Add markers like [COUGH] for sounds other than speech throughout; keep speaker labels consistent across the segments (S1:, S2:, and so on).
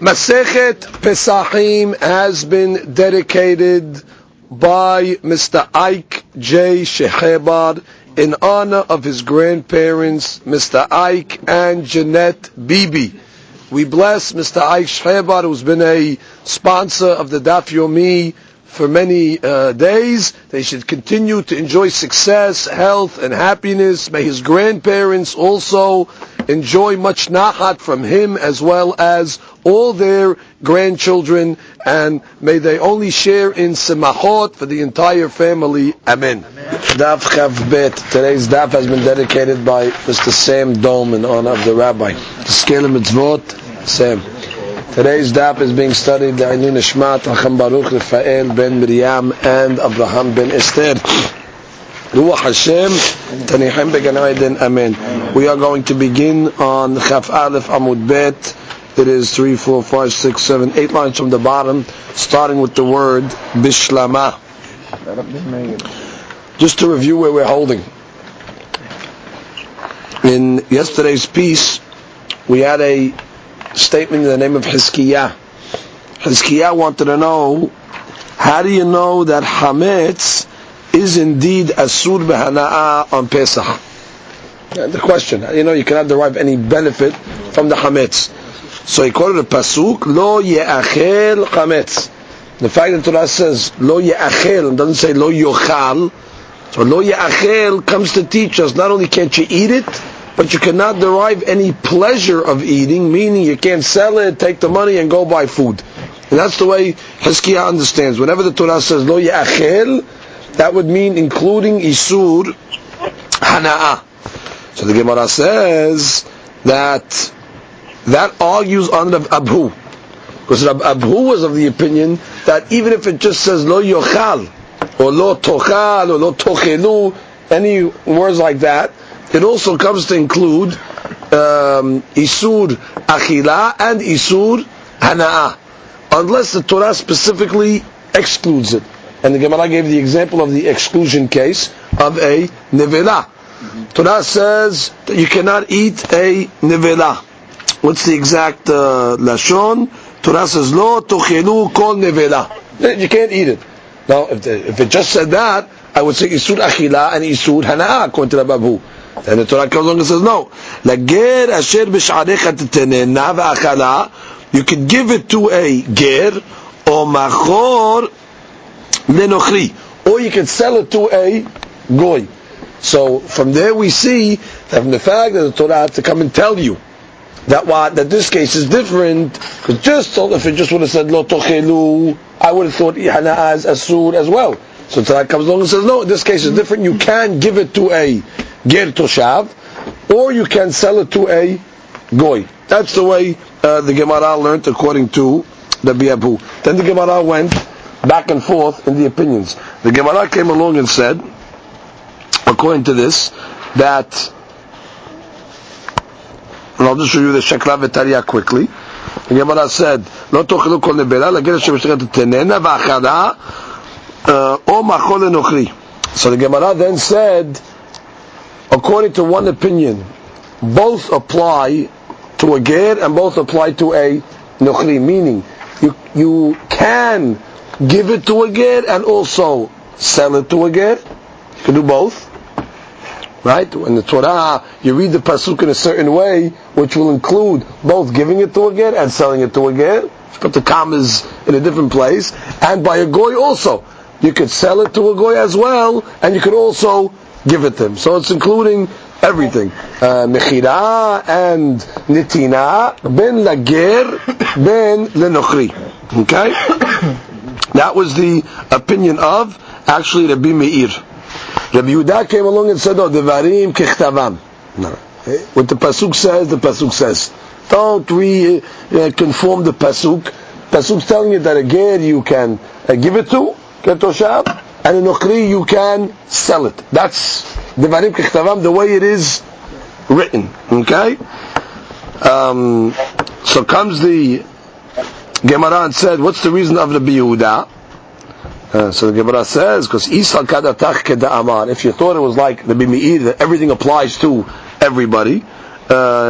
S1: Masechet Pesachim has been dedicated by Mr. Ike J. Shehebar in honor of his grandparents, Mr. Ike and Jeanette Bibi. We bless Mr. Ike Shehebar, who's been a sponsor of the Daf Yomi for many uh, days. They should continue to enjoy success, health, and happiness. May his grandparents also enjoy much nahat from him as well as all their grandchildren, and may they only share in semachot for the entire family. Amen. Daf Chaf Bet. Today's daf has been dedicated by Mr. Sam Dome in honor of the rabbi. The scale of mitzvot, Sam. Today's daf is being studied the Ainun Ishmat, Acham Baruch, Rafael ben Miriam, and Abraham ben Esther. Ruach Hashem, Tanihim Began Amen. We are going to begin on Chaf Aleph Amud Bet. It is three, four, five, six, seven, eight lines from the bottom, starting with the word Bishlama. Just to review where we're holding. In yesterday's piece, we had a statement in the name of Hizkiyah. Hizkiyah wanted to know, how do you know that Hametz is indeed Asur Behana'a on Pesach? The question, you know, you cannot derive any benefit from the Hametz. So he quoted a pasuk, Lo ye'achel chametz. The fact that Torah says Lo ye'achel and doesn't say Lo yochal, so Lo ye'achel comes to teach us not only can't you eat it, but you cannot derive any pleasure of eating, meaning you can't sell it, take the money, and go buy food. And that's the way Hizkiah understands. Whenever the Torah says Lo ye'achel, that would mean including Isur Hana'ah. So the Gemara says that that argues on Rab Abhu. Because Rab Abhu was of the opinion that even if it just says lo yochal, or lo tochal, or lo tochelu, any words like that, it also comes to include um, isur achila and isur hana'ah, unless the Torah specifically excludes it. And the Gemara gave the example of the exclusion case of a nevela. Torah says that you cannot eat a nevela what's the exact uh, lashon? Torah says lo tochelu kol nevela. You can't eat it. Now, if, the, if it just said that, I would say isur achila and isur hana'a according to Rabbi Then the Torah comes along and says no. Lager asher b'sh'arecha tetenena v'achala. You can give it to a ger or machor lenochri, or you can sell it to a goy. So from there we see that from the fact that the Torah has to come and tell you that what that this case is different because just if it just would have said lo tochelu, I would have thought ihana as asur as well. So Torah comes along and says no, this case is different. You can give it to a ger toshav, or you can sell it to a goy. That's the way uh, the Gemara learned according to the Biabu. Then the Gemara went back and forth in the opinions. The Gemara came along and said, according to this, that and I'll just show you the Shekla V'Tarya quickly. The Gemara said, לא תאכלו כל נבלה, להגיד אשר משתכת תננה ואכלה, או מאכול לנוכרי. So the Gemara then said, according to one opinion, both apply to a ger and both apply to a nochri, meaning you, you can give it to a ger and also sell it to a ger. You can do both. Right? In the Torah, you read the pasuk in a certain way, which will include both giving it to a ger and selling it to a ger. Put the commas in a different place, and by a goy also. You could sell it to a goy as well, and you could also give it to him. So it's including everything. Uh, mechira and nitina, ben lager, ben lenochri. Okay? [COUGHS] That was the opinion of, actually, Rabbi Meir. Rabbi Yehuda came along and said, "No, devarim kichtavam." No, what the pasuk says, the pasuk says. Don't we uh, conform the pasuk? Pasuk's telling you that a ger you can uh, give it to, ketoshav, and a nokri you can sell it. That's devarim kichtavam, the way it is written. Okay. Um, so comes the Gemara and said, "What's the reason of the Yehuda?" Uh, so the Gemara says, because Isal Kadatach Amar, if you thought it was like the Bimi'ir, that everything applies to everybody,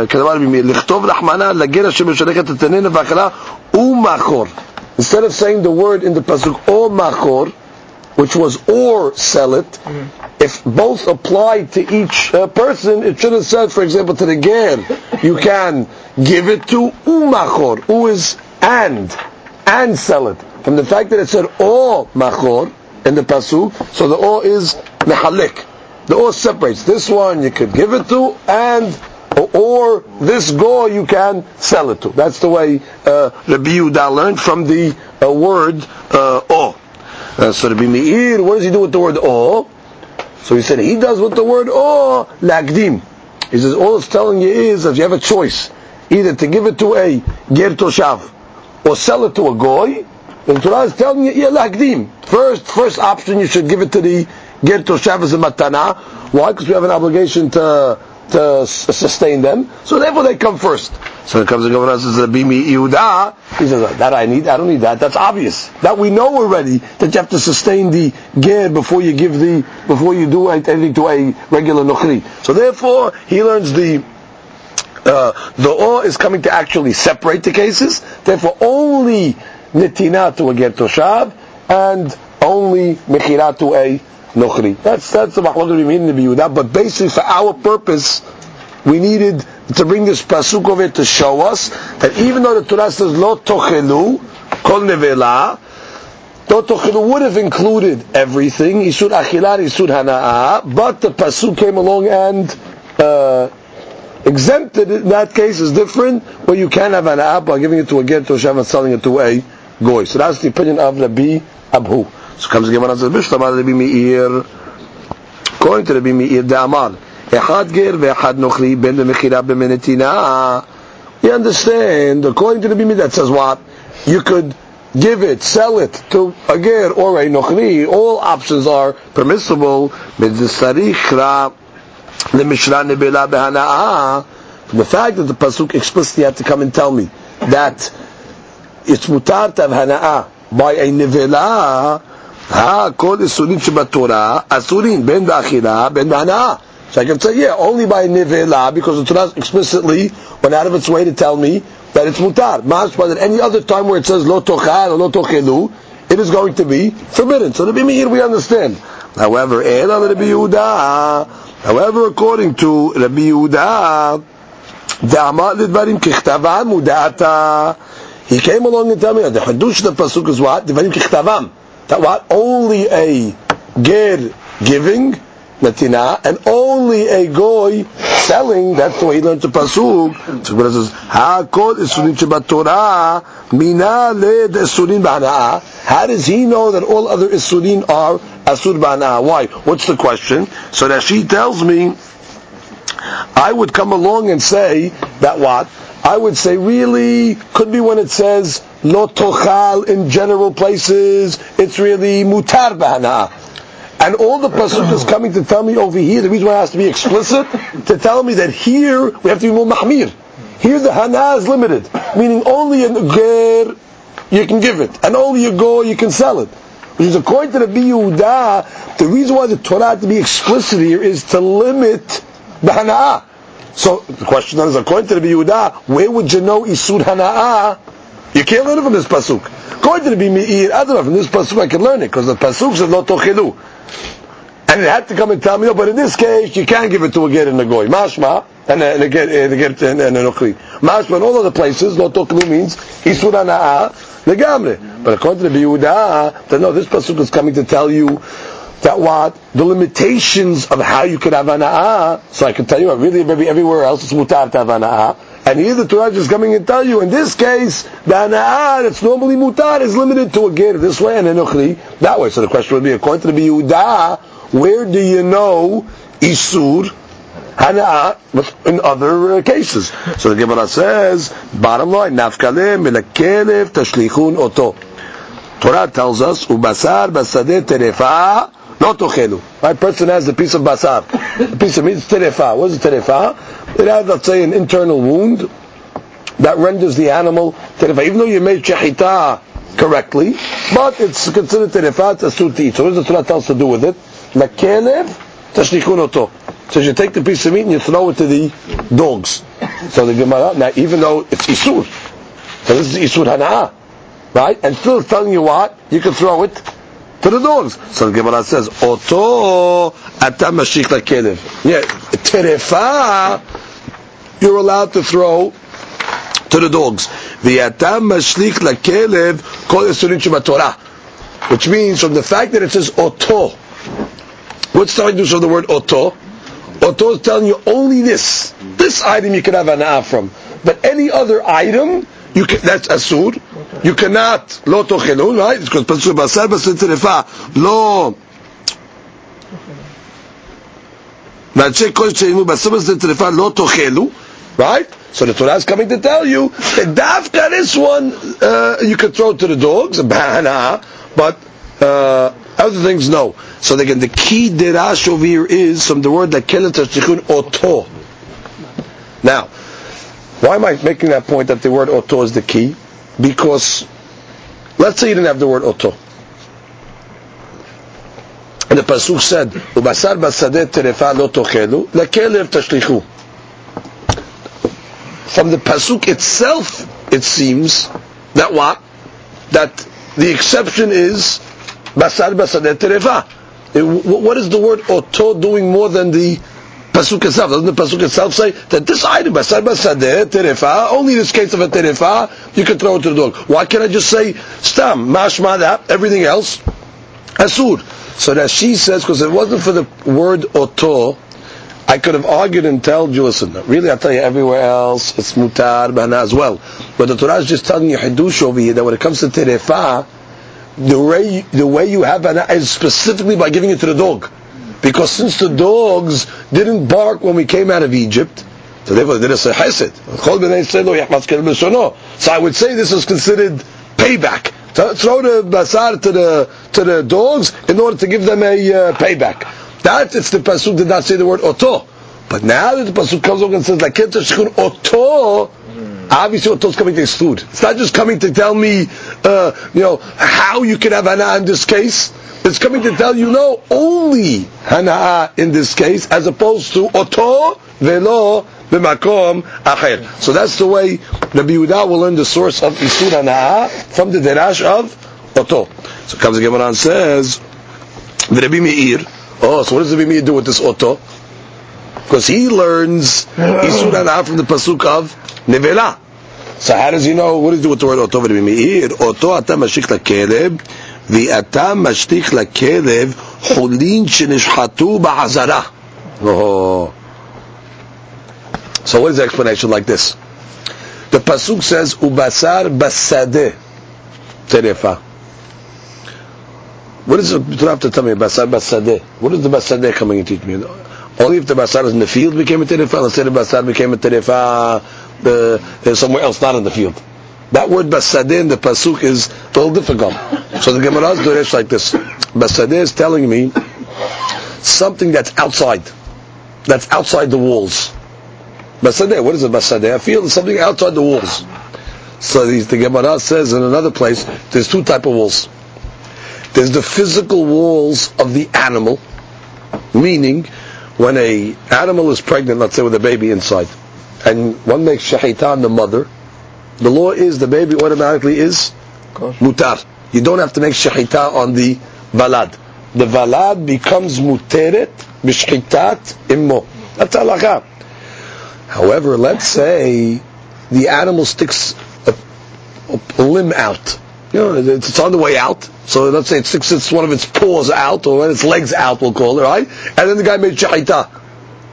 S1: כדבר לכתוב לחמנה לגר אשר משלכת את הננה והכלה umachor. Instead of saying the word in the pasuk or machor, which was or sell it, mm-hmm. if both applied to each uh, person, it should have said, for example, to the ger, you can give it to umachor. U is and, and sell it. From the fact that it said or machor in the pasuk, so the or is mehalik. The or separates. This one you could give it to, and or this go you can sell it to. That's the way uh, Rabbi Yehuda learned from the uh, word uh, o. Uh, so Rabbi Meir, what does he do with the word o? So he said he does with the word o lagdim. He says all it's telling you is that you have a choice, either to give it to a ger toshav or sell it to a goy. The Torah is telling you, yeah. First, first option you should give it to the ger toshav as and matana. Why? Because we have an obligation to to sustain them. So therefore they come first. So it comes and governor says Rabbi Yehuda. He says that I need. I don't need that. That's obvious. That we know already that you have to sustain the ger before you give the before you do anything to a regular nochri. So therefore he learns the. Uh, the awe is coming to actually separate the cases. Therefore, only nitina to a ger toshav and only mechira to a nochri. That's that's the machlok we mean in the Yehuda. But basically, for our purpose, we needed to bring this pasuk over to show us that even though the Torah says lo tochelu kol nevela, lo tochelu would have included everything isur achilah, isur hanaa, but the pasuk came along and uh, exempted in that case is different, where you can have an app by giving it to a get to a and selling it to a goy. So that's the opinion of Rabbi Abhu. So comes the Gemara says, Bishlamar Rabbi Meir, according to Rabbi Meir, the Amar, Echad ger ve'echad nochri ben b'mechira b'menetina. You understand, according to the Bimi that says what? You could give it, sell it to a ger or a nochri. All options are permissible. Mitzvarichra lemishra nebela behana'a. Ah, the fact that the pasuk explicitly had to come and tell me that it's mutar to hana'a by a nevela, ha kol isurim shebatorah asurim ben ba'achila ben ba'hana'ah. So I can say, yeah, only by nivela, because the Torah explicitly went out of its way to tell me that it's mutar. Mas, but at any other time where it says lo tochal or lo tochelu, it is going to be forbidden. So the here we understand. However, Rabbi Yehuda, however, according to Rabbi Yehuda, he came along and told me that the hadush the pasuk is what? That what? Only a ger giving natina, and only a goy selling. That's the way he learned the pasuk. So it says, "Hakol isurim shebatorah mina le isurim b'hanaa." How does he know that all other isurim are asur b'hanaa? Why? What's the question? So that she tells me, I would come along and say that what? I would say really could be when it says lo tochal in general places. It's really mutar b'hanaa. And all the pasuk is [COUGHS] coming to tell me over here, the reason why it has to be explicit, to tell me that here we have to be more mahmir. Here the hana is limited, meaning only a ger you can give it, and only a go you can sell it. Which is according to the Yehuda, the reason why the Torah had to be explicit here is to limit the hana. So the question is, according to the Yehuda, where would you know isur hana? You can't learn it from this pasuk. According to the don't know, from this pasuk I can learn it, because the pasuk says not tochilu and it had to come and tell me, but in this case, you can't give it to a get in the goy. Mashma, and a get, and a get, and a nokri. Mashma, in all other places, lo toklu means, isur hana'a, legamre. But according to the Yehuda, no, this pasuk is coming to tell you that what? The limitations of how you could have ana'ah, so I can tell you, really, maybe everywhere else it's mutar to have ana'ah, and here the Torah is coming and tell you, in this case, the ana'ah that's normally mutar is limited to a ger this way and a nukhri that way. So the question would be, according to the Yehuda, where do you know Isur Hana'ah in other uh, cases? So the Gemara says, bottom line, Nafkaleh milakelev tashlichun oto. Torah tells us, Ubasar basadeh terefa not tochelu. Right? Person has a piece of basar, a piece of meat. It's terefa. What is terefa? It has, let's say, an internal wound that renders the animal terefa. Even though you made shechita correctly, but it's considered terefa. It's a suti. So what does the Torah tell us to do with it? Lekelev tashnichun so you take the piece of meat and you throw it to the dogs. So the Gemara, now even though it's Isur, so this is Isur Hana'a, right? And still telling you what, you can throw it to the dogs. So the Gemara says, Oto atam mashik lekelev. Yeah, terefa, you're allowed to throw to the dogs. V'atam mashlik lekelev kol yisurin Torah. Which means from the fact that it says oto, what's the use of the word oto? Oto is telling you only this. This item you can have an from. But any other item, you can, that's asur. You cannot lo tochelu, right? Because pasuk basar basar terefa lo. ואנשי כל שאימו בסוף הזה טרפה לא תאכלו, right? So the Torah is coming to tell you that dafka this one uh, you can throw to the dogs, a [LAUGHS] banana, but uh, other things no. So again, the key derash over here is from the word that kelet tashtichun oto. Now, why am I making that point that the word oto is the key? Because let's say you didn't have the word oto. And the pasuk said, "Ubasar terefa tashlichu." From the pasuk itself, it seems that what that the exception is basar basadeh terefa. What is the word oto doing more than the pasuk itself. Doesn't the pasuk itself say that this item, basar basadeh, terefa, only in this case of a terefa, you can throw it to the dog. Why can't I just say stam, mashma that, everything else, asur? So that she says, because it wasn't for the word oto, I could have argued and told you, listen, really I tell you everywhere else, it's mutar, bana as well. But the Torah is just telling you hidush over here, that when it comes to terefa, the way, the way you have bana is specifically by giving it to the dog. Because since the dogs didn't bark when we came out of Egypt, so therefore they didn't say chesed. So I would say this is considered payback. Throw the basar to the to the dogs in order to give them a uh, payback. That if the pasuk did not say the word oto. But now that the pasuk comes over and says like oto, obviously oto is coming to exclude. It's not just coming to tell me, uh, you know, how you can have ana in this case. It's coming to tell you no, only hana'a in this case, as opposed to oto velo b'makom acher. So that's the way Rabbi Yehuda will learn the source of isur hana'a from the derash of oto. So comes the Gemara and says, Rabbi Meir. Oh, so what does Rabbi Meir do with this oto? Because he learns isur hana'a from the pasuk of nevela. So how does he know what does he do with the word oto? Rabbi Meir, oto ata mashik keleb. ואתה משליך לכלב חולין שנשחטו בעזרה. So what is the explanation like this? The pasuk says, "Ubasar basade terefa." What is it? You don't have to tell me basar basade. What is the basade coming and teach me? Only if the basar is in the field became a terefa. Let's say the basar became a terefa uh, somewhere else, not in the field. That word basadeh in the pasuk is a little difficult. So the Gemara is doing like this. Basadeh is telling me something that's outside, that's outside the walls. Basadeh, what is a basadeh? I feel something outside the walls. So the, the Gemara says in another place, there's two type of walls. There's the physical walls of the animal, meaning when a animal is pregnant, let's say with a baby inside, and one makes shahita the mother, the law is the baby automatically is mutar. You don't have to make shahita on the valad. The valad becomes muteret b'shchitat immo. That's. However, let's say the animal sticks a, a, limb out. You know, it's on the way out. So let's say it sticks its, one of its paws out, or its legs out, we'll call it, right? And then the guy made shahita.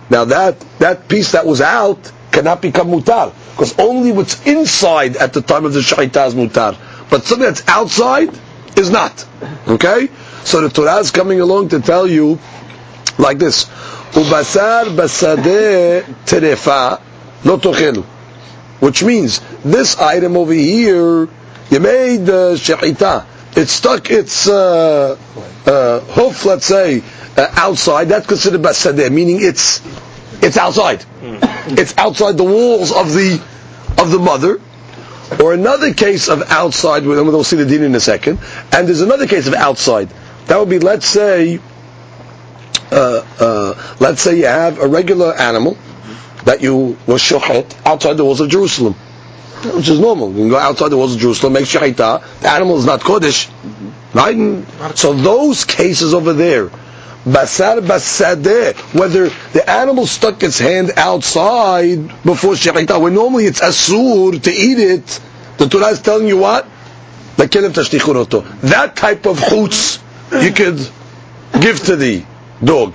S1: Now that, that piece that was out cannot become mutar. Because only what's inside at the time of the shahita is mutar. But something that's outside is not. Okay? So the Torah is coming along to tell you like this. Ubasar basadeh terefa lo. Which means, this item over here, you made the uh, shahita. It stuck its uh, uh, hoof, let's say, uh, outside. That's considered basadeh, meaning it's it's outside. It's outside the walls of the of the mother. Or another case of outside, and we'll see the din in a second. And there's another case of outside. That would be, let's say, uh, uh, let's say you have a regular animal that you was shochet outside the walls of Jerusalem. Which is normal. You can go outside the walls of Jerusalem, make shahita. The animal is not kodesh, right? So those cases over there, basar basadeh, whether the animal stuck its hand outside before shahita, when normally it's asur to eat it, the Torah is telling you what? That type of chutz you could give to the dog.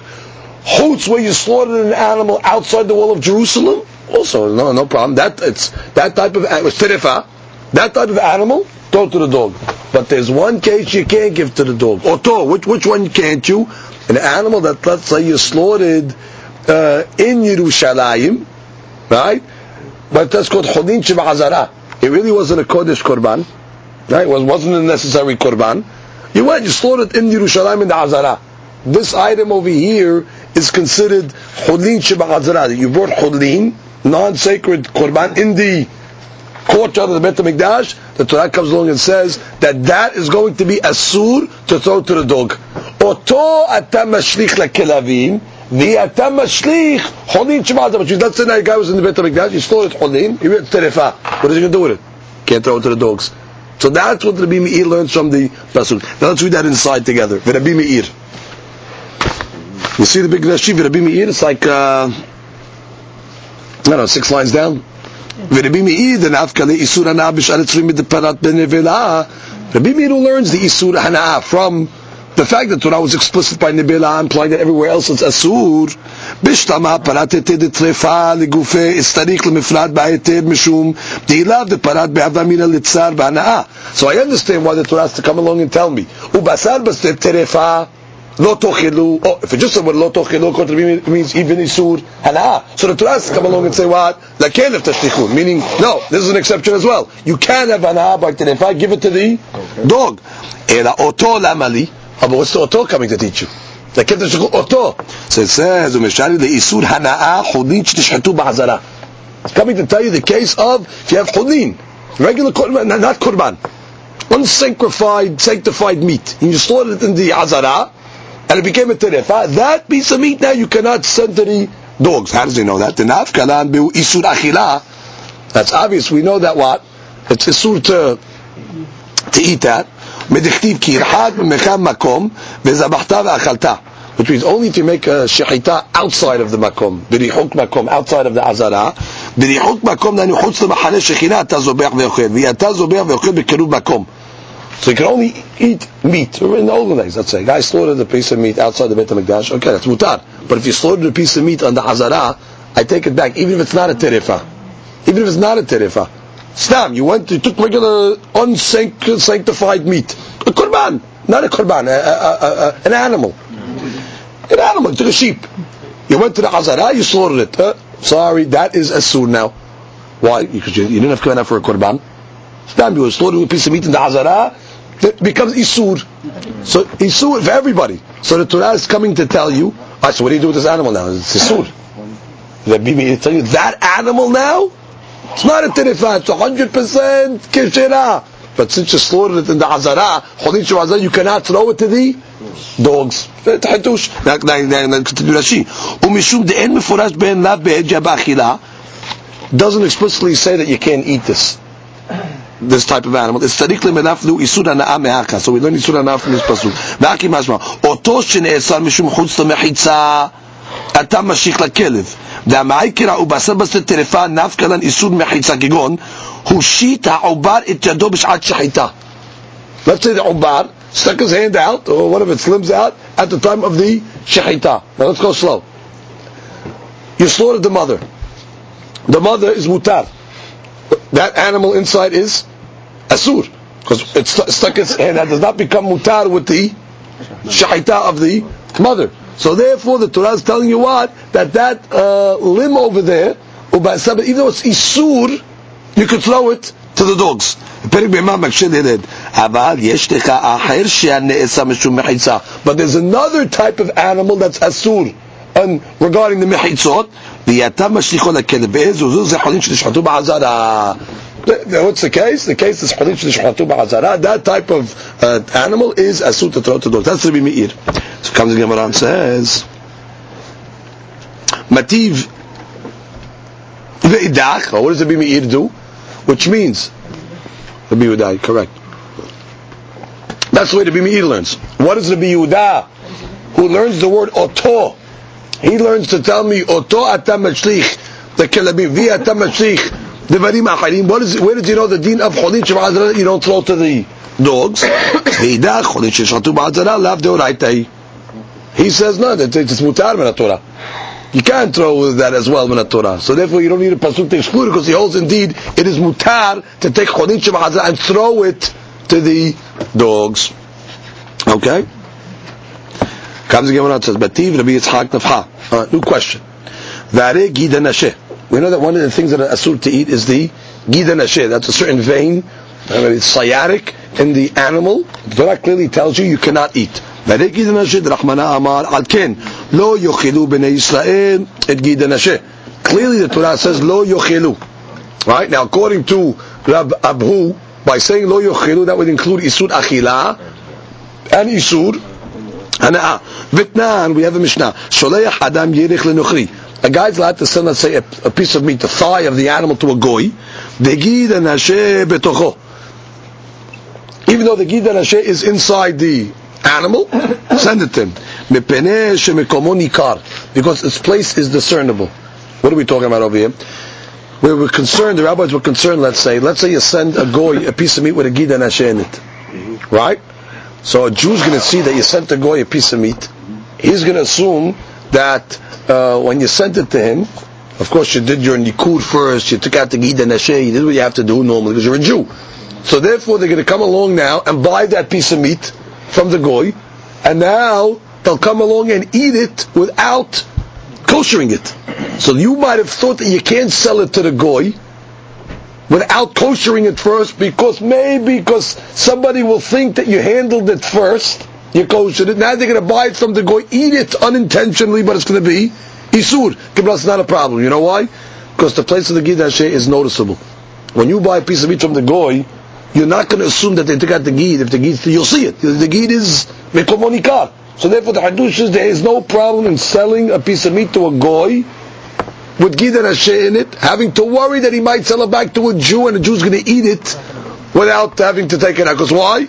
S1: Chutz where you slaughtered an animal outside the wall of Jerusalem, also no no problem. That it's that type of was terefa, that type of animal, throw to the dog. But there's one case you can't give to the dog. Oto, which which one can't you? An animal that let's say you slaughtered uh, in Yerushalayim, right? But that's called chodin sheba'azara. It really wasn't a kodesh korban, right? It wasn't a necessary korban. You went, you slaughtered in Yerushalayim in the Azara. This item over here is considered chulin sheba'azara. You brought chulin, non-sacred korban, in the courtyard of the Beit HaMikdash. The Torah comes along and says that that is going to be asur to throw to the dog. Oto atam mashlich lekelavim, the atam mashlich chulin sheba'azara. Which means, let's say that guy was in the Beit HaMikdash, he slaughtered chulin, he went to terefa. What is he going to do with it? Can't throw it to the dogs. So that's what the Rabbi Meir learns from the pasuk. Now let's read that inside together. Rabbi Meir. You see the big Rashi, Rabbi Meir. It's like uh, no, no, six lines down. Rabbi Meir, then afkale isur hanah. benevela. Rabbi Meir learns the isur hanah from the fact that Torah was explicit by Nebela implying that everywhere else it's Asur, Bishtama paratete de trefa lemifrat mishum de parat be'avamina litzar. So I understand why the Torah has to come along and tell me, ubasar bastev terefa לא תאכלו, oh, if it just said לא תאכלו, it means even איסור הנאה. So the Torah has to come along and say what? לכלב תשליכו, meaning, no, this is an exception as well. You can have הנאה by טרפה, give it to the dog. אלא אותו למה לי? but what's the אותו coming to teach you? זה כתב שכו אותו. So it says, ומשאלי לאיסור הנאה חולין שתשחטו בעזרה. It's coming to tell you the case of, if you have חולין, regular korban, not korban, unsanctified, sanctified meat, and you slaughtered it in the azara, and it became a terefa, that piece of meat now you cannot send to the dogs. How does he know that? The nafkalan bu isur achila. That's obvious. We know that what? It's isur to, to eat that. מדכתיב כי ירחק ממך מקום וזבחת ואכלת. Which means only if you make a shechita outside of the makom, b'rihuk makom, outside of the azara, b'rihuk makom דהיינו חוץ למחנה שכינה אתה זובח ואוכל, ואתה זובח ואוכל בקירוב מקום. So you can only eat meat. In the olden days, let's say, a guy slaughtered a piece of meat outside the Beit HaMikdash, okay, that's mutar. But if you slaughtered a piece of meat on the Hazara, I take it back, even if it's not a terefa. Even if it's not a terefa. Stam, you went, you took regular unsanctified meat. A korban, not a korban, a, a, a, an animal. An animal, you took a sheep. You went to the Hazara, you slaughtered it. Uh, sorry, that is asur now. Why? Because you, you didn't have to out for a korban. Stam, you were slaughtering a piece of meat in the Hazara, it becomes isur. So isur for everybody. So the Torah is coming to tell you, right, so what do you do with this animal now? It's isur. The Bibi tell you that animal now, it's not a terefa, it's hundred percent kishera. But since you slaughtered it in the azara, chodin you cannot throw it to the dogs. תחתוש, continue רש"י. ומשום דאין מפורש בין לאו בעג'ה באכילה, doesn't explicitly say that you can't eat this this type of animal. It's tzarich lemenaflu isur hanaa me'aka. So we learn isur hanaa from this pasuk. Me'aki mashma. Oto shene'esar mishum chutz למחיצה, אתה משיך לכלב. והמעיקר ובשר בשר טרפה נפקא לן איסור מחיצה כגון, הושיט העובר את ידו בשעת שחיטה. Let's say the עובר stuck his hand out, or one of its limbs out, at the time of the shechita. Now let's go slow. You slaughtered the mother. The mother is mutar. That animal inside is asur because it's stuck its hand that does not become mutar with the shahita of the mother. So therefore, the Torah is telling you what that that uh, limb over there, even though it's isur, you could throw it to the dogs. But there's another type of animal that's asur. And regarding the What's the case? The case is Hadith Shishmatu Ba'azara. That type of uh, animal is Asut dogs. That's Rabbi Meir. So comes the Gemara and says, Mativ Ve'idach, what does Rabbi Meir do? which means Rabbi Yehuda, correct. That's the way Rabbi Meir learns. What is Rabbi Yehuda? Who learns the word oto? He learns to tell me oto atam mashlich, the kelabim vi atam the varim acharim. What is? Where did you know the din of cholin shemazara? You don't throw to the dogs. [COUGHS] Veidach cholin sheshatu ba'azara lav deoraitai. He says no, that it's mutar min Torah. You can't throw that as well min Torah. So therefore, you don't need a pasuk to exclude it because he holds indeed it is mutar to take cholin shemazara and throw it to the dogs. Okay. Comes again when it says, "Bativ Rabbi Yitzchak Nafha." Uh, new question. Vare gida nashe. We know that one of the things that are asur to eat is the gida nashe. That's a certain vein, uh, it's sciatic in the animal. The Torah clearly tells you you cannot eat. Vare gida nashe. Rachmana Amar ken lo yochilu bnei Yisrael et gida nashe. Clearly, the Torah says lo yochilu. Right now, according to Rab Abhu, by saying lo yochilu, that would include isur achila and isur hana'ah. Vitnan, we have a Mishnah. Sholeach adam yerich lenuchri. A guy's allowed to send, let's say, a, a, piece of meat, the thigh of the animal to a goy. The gid and betocho. Even though the gid and is inside the animal, [COUGHS] send it to him. Because its place is discernible. What are we talking about over here? We were concerned, the rabbis were concerned, let's say, let's say you send a goy a piece of meat with a gid and in it. Right? So a Jew's going to see that you sent a goy a piece of meat. He's going to assume that uh, when you sent it to him, of course you did your nikud first, you took out the gid and you did what you have to do normally because you're a Jew. So therefore they're going to come along now and buy that piece of meat from the goy, and now they'll come along and eat it without koshering it. So you might have thought that you can't sell it to the goy without koshering it first because maybe because somebody will think that you handled it first, you koshered it. Now they're going to buy it from the goy, eat it unintentionally, but it's going to be isur. It's not a problem. You know why? Because the place of the gid is noticeable. When you buy a piece of meat from the goy, you're not going to assume that they took out the gid. If the gid, you'll see it. The gid is mekomonikar. So therefore, the hadush is there is no problem in selling a piece of meat to a goy with Gid and in it, having to worry that he might sell it back to a Jew and the Jew's going to eat it without having to take it out. Because why?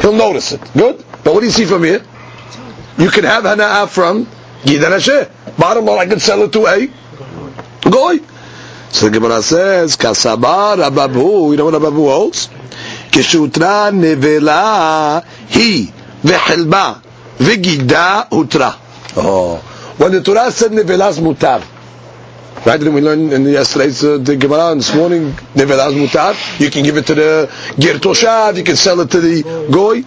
S1: He'll notice it. Good? But what do you see from here? You can have Hana'ah from Gid and Bottom line, I can sell it to a Goy. So the Gemara says, Kasabar Ababu, you know what Ababu holds? Kishutra nevela hi vechilba v'gida utra. Oh. When the Torah said nevela is mutar, Right? Didn't we learn in yesterday's uh, the Gemara this morning? Nevelaz mutar. You can give it to the ger toshav. You can sell it to the goy.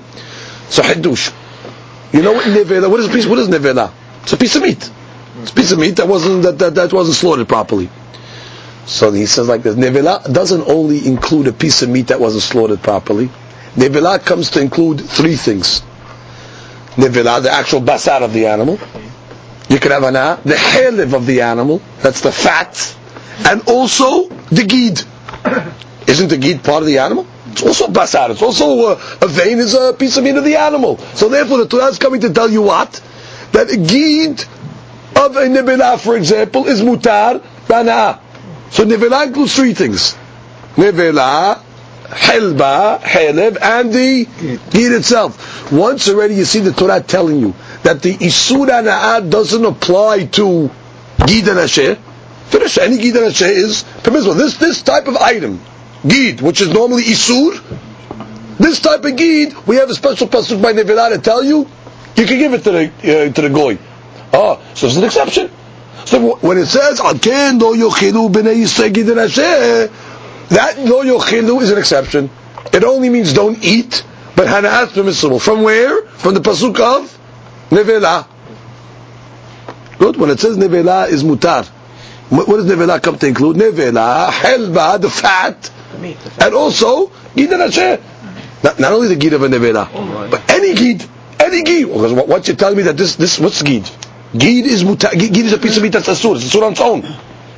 S1: So hadush. You know what nevela? What is a piece? What is nevela? It's a piece of meat. It's a piece of meat that wasn't that, that, that wasn't slaughtered properly. So he says like this: nevela doesn't only include a piece of meat that wasn't slaughtered properly. Nevela comes to include three things. Nevela, the actual basar of the animal. You can have ana, uh, the halev of the animal, that's the fat, and also the gid. [COUGHS] Isn't the gid part of the animal? It's also basar. It's also a, a vein is a piece of meat of the animal. So therefore, the Torah is coming to tell you what that a gid of a nebelah, for example, is mutar bana. So nebelah includes three things: nebelah, helba, halev, and the gid itself. Once already, you see the Torah telling you that the Isur Ana'at doesn't apply to Gid and Asher. Finish. Any Gid and Asher is permissible. This, this type of item, Gid, which is normally Isur, this type of Gid, we have a special pasuk by Nevilah to tell you, you can give it to the, uh, to the Goy. Ah, so it's an exception. So when it says, Aken lo yochilu b'nei Yisrael Gid and Asher, that lo yochilu is an exception. It only means don't eat, but Hana'at permissible. From where? From the pasuk of Nevela. Good. When it says nevela is mutar, what does nevela come to include? Nevela, helba, the fat, and also gid and not, not only the gid of a nevela, but any gid, any gid. Because what, what you're telling me that this, this, what's gid? Gid is mutar. Gid is a piece of meat that's asur. It's asur on its own.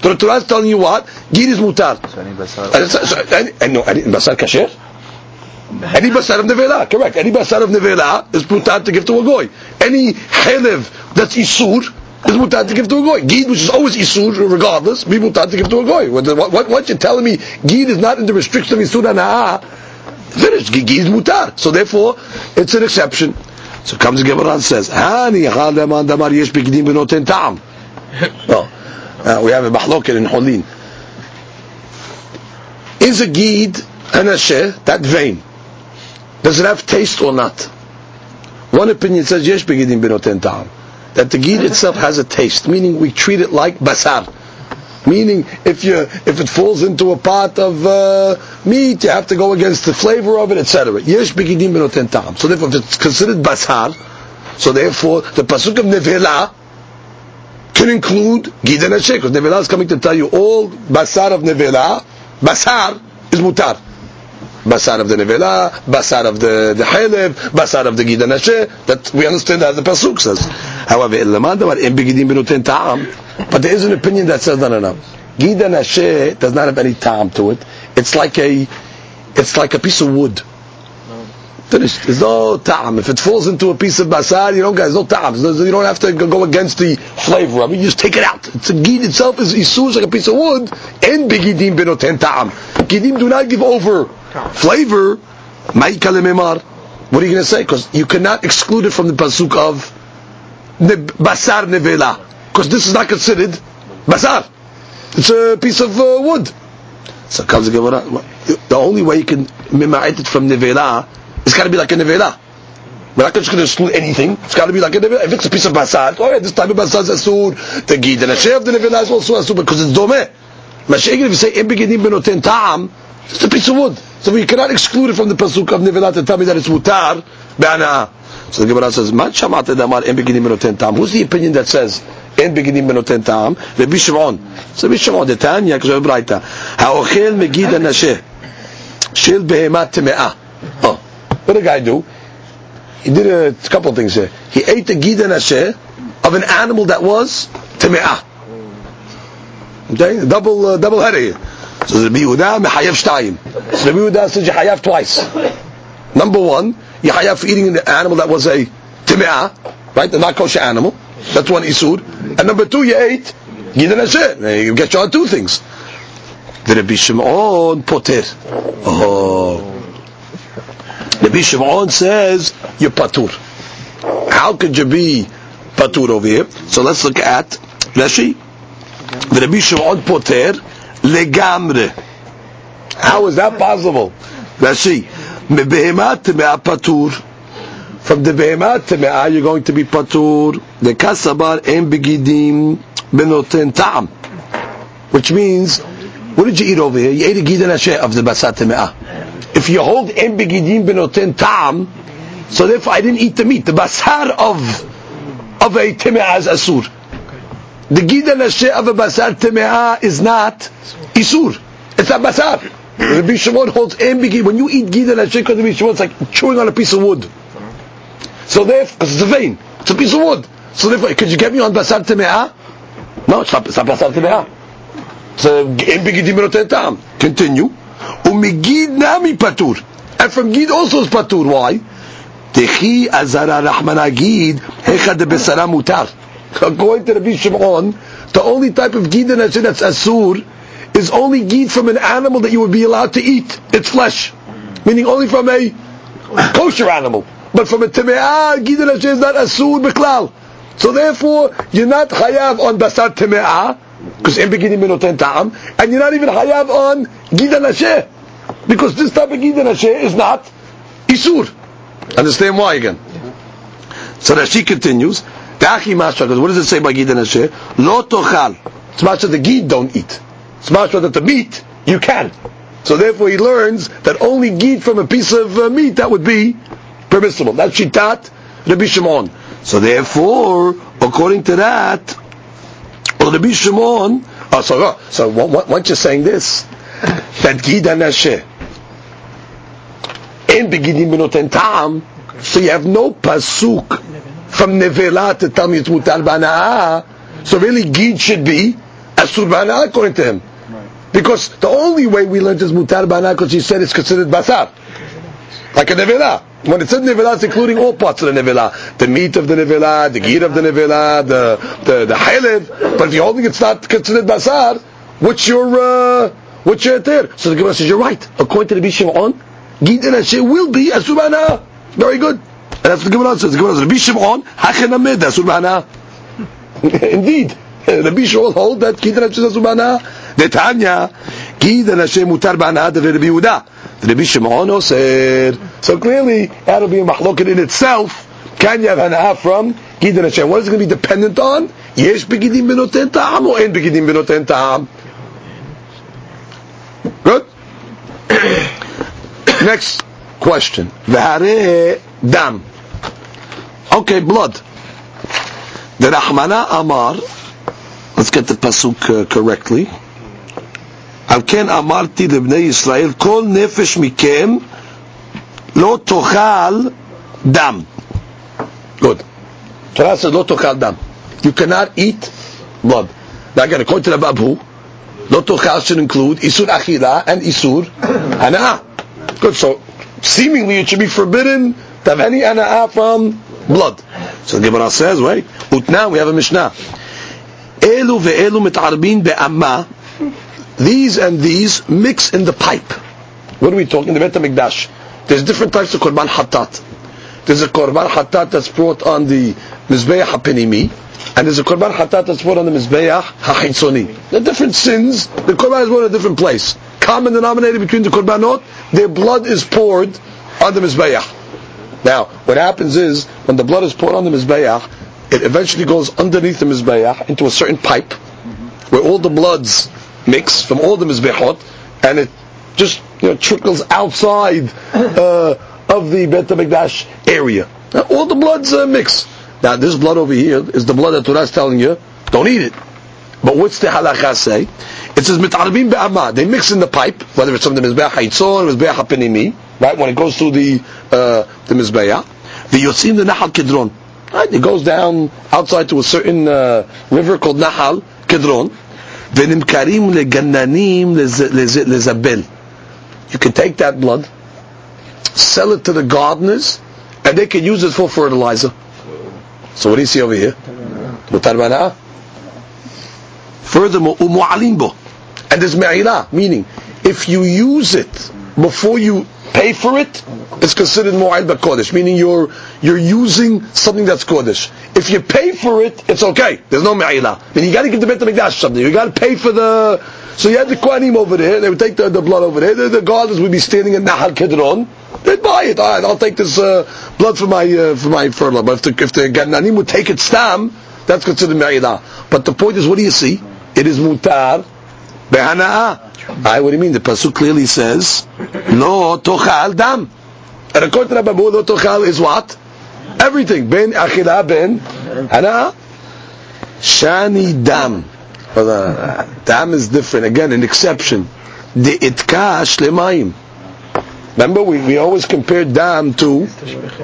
S1: The Torah is telling you what? Gid is mutar. So any basar. Uh, and, no, any basar kasher. Any basar of nevela, correct. Any basar of nevela is putat to give to a goy. Any helev that's isur, is mutar to give to a goy. Gid, which is always isur, regardless, be mutar to give to a goy. What, what, what, you're telling me, gid is not in the restriction of isur ana'ah, finished. Gid is mutar. So therefore, it's an exception. So comes the Gemara and says, Hani chal damar yesh begidim benoten ta'am. [LAUGHS] Well, uh, we have a mahloket in Holin. Is a gid and a that vein, does it have taste or not? One opinion says yesh begidim benoten ta'am. That the gid itself has a taste, meaning we treat it like basar. Meaning, if you if it falls into a pot of uh, meat, you have to go against the flavor of it, etc. So therefore, if it's considered basar, so therefore the pasuk of nevela can include gid and ashek. Because nevela is coming to tell you all basar of nevela, basar is mutar. Basar of the nevela, basar of the the halib, basar of the gid and. That we understand that the pasuk says. However, in begidim benoten ta'am. But there is an opinion that says no, no, no. Gid and does not have any time to it. It's like a, it's like a piece of wood. Finished. There's no ta'am. If it falls into a piece of basar, you don't guys, no ta'am. You don't have to go against the flavor of it. You just take it out. It's a gid itself is isur like a piece of wood. And begidim benoten ta'am. Gidim do not give over flavor. What are you going to say? Because you cannot exclude it from the pasuk of basar nevela because this is not considered basar. It's a piece of uh, wood. So comes the. The only way you can mima'it it from nevela is got to be like a nevela. We're not just going to exclude anything. It's got to be like a nevela. If it's a piece of basar, oh yeah, this type of basar is asur. The gid and a of the nevela is also asur because it's domeh. Mashiach, if you say it's a piece of wood. So we cannot exclude it from the pasuk of Nivelat and tell me that it's mutar be'anah. So the Gemara says, "Man shamat damar en beginim benoten tam." Who's the opinion that says en beginim benoten tam? The Shimon. So Rabbi Shimon, the Tanya, because we write that haochel megid anashe shil behemat temeah. Oh, what did the guy do? He did a couple things here. He ate the gid anashe of an animal that was temeah. Okay, double uh, double headed here. So Rabbi Yehuda mechayev shtayim. Rabbi Yehuda says you hayav twice. Number one, you hayav for eating an animal that was a timea, right, a not kosher animal. That's one isur. And number two, you ate Gidan Hashem. You get you on two things. The Rabbi Shimon poter. Oh. Rabbi Shimon says you're patur. How could you be patur over here? So let's look at Rashi. The Rabbi Shimon poter legamre. How is that possible? Rashi. Mebehemat patur from the behemat teme'ah, you're going to be patur. The kasabar en begidim benoten. Which means, what did you eat over here? You ate a gidan of the basat teme'ah. If you hold en begidim benoten ta'am, so therefore I didn't eat the meat. The basar of of a teme'ah is asur. The gidan asher of a basar teme'ah is not isur. It's a basar. Rabbi Shimon holds begidim. When you eat gidan asher, because Rabbi Shimon, it's like chewing on a piece of wood. So therefore, because it's a vein, it's a piece of wood. So therefore, could you get me on basar teme'ah? No, it's not, it's not basar teme'ah. In begidim tam. Continue. Umigid nami patur. And from gid also is patur. Why? Techi azara rahman agid hecha de besara mutar. According to Rabbi Shimon, the only type of gid that's asur is only gid from an animal that you would be allowed to eat its flesh. Meaning only from a kosher animal. But from a teme'ah, Hashem is not asur beklal. So therefore, you're not chayav on basar teme'ah, because in beginning minoten ta'am, and you're not even chayav on Hashem, because this type of Hashem is not isur. Understand why again? So Rashi continues, Tachi Masha, what does it say by gidul Hashem? Lo tochal. It's masha the gid don't eat. It's masha that the meat, you can. So therefore he learns that only gid from a piece of uh, meat, that would be permissible. That's Shitat Rabbi Shimon. So therefore, according to that, Rabbi Shimon, oh, so, oh, so once you're saying this, that Gida Nashe, in beginning tam, so you have no pasuk from Nevela to tell me it's mutar bana'a, so really Gid should be asur bana'a according to him. Because the only way we learned is mutar bana'a because he said it's considered basar. Like a Nevela. When it says nevilah, it's including all parts of the nevilah. The meat of the nevilah, the gear of the nevilah, the, the, the halev. But if you're holding it's not considered basar, what's your, uh, what's your there? So the Gemara says, you're right. According to the Bishim on, Gid and Hashem will be asubana. Very good. And that's what the Gemara says. The Gemara says, Rabbi Bishimon, hachenamid, asubana. [LAUGHS] Indeed. [LAUGHS] Rabbi Shmuel hold that and Hashem asubana. Netanya, Gid and Hashem mutar ba'ana, the Rabbi Yehuda. Rabbi Shimon said, so clearly, that'll be a mahloket in itself. Can you have hana'ah from Gid and Hashem? What is it going to be dependent on? Yesh begidim benoten ta'am or en begidim benoten ta'am? Good? [COUGHS] Next question. V'hareh dam. Okay, blood. The Rahmana Amar, let's get the pasuk uh, correctly. על כן אמרתי לבני ישראל, כל נפש מכם לא תאכל דם. Good. Torah says, לא תאכל דם. You cannot eat blood. Now again, according to the Babu, לא תאכל should include isur achila and isur hana'ah. Good, so seemingly it should be forbidden Taveni ana'ah uh, from blood. So Gemara says, wait, utna, we have a Mishnah. Elu ve'elu mit'arbin be'amma, these and these mix in the pipe. What are we talking? The Bet HaMikdash. There's different types of korban hatat. There's a korban hatat that's brought on the mizbe'ah ha'penimi, and there's a korban hatat that's brought on the mizbe'ah hachitzoni. The different sins, the korban is brought in a different place. Common denominator between the korbanot, their blood is poured on the mizbe'ah. Now, what happens is, when the blood is poured on the Mizbeach, it eventually goes underneath the Mizbeach into a certain pipe, where all the bloods mix from all the mizbechot, and it just you know, trickles outside uh, of the Bet HaMikdash area. Now, all the bloods uh, mix. Now, this blood over here is the blood that Torah is telling you, don't eat it. But what's the halakha say? It says mitarabim. They mix in the pipe, whether it's from the mizbeach haitzon, mizbeach hapinimi, right? When it goes through the uh, the mizbeach, the yotzim the nahal kidron. Right? It goes down outside to a certain uh, river called Nahal Kidron, ונמכרים לגננים לזבל. You can take that blood, sell it to the gardeners, and they can use it for fertilizer. So what do you see over here? Mutar Furthermore, umu'alimbo. And there's me'ila, meaning, if you use it before you pay for it, it's considered mu'ayl kodesh, meaning you're you're using something that's kodesh. If you pay for it, it's okay. There's no me'ila. I mean, you got to give the Beit HaMikdash something. You got to pay for the. So you had the Kohanim over there. They would take the, the blood over there. The, the gardeners would be standing in Nahal Kedron. They'd buy it. All right, I'll take this uh, blood for my uh, for my fertilizer. But if the, if the Gananim would take it stam, that's considered me'ila. But the point is, what do you see? It is mutar behana'ah. Right, what do you mean? The pasuk clearly says, "No tochal dam." And according to Rabbi Babu, no tochal is what? Everything. Ben achila ben hana. Shani dam. Dam is different. Again, an exception. The itka shlemayim. Remember, we, we always compare dam to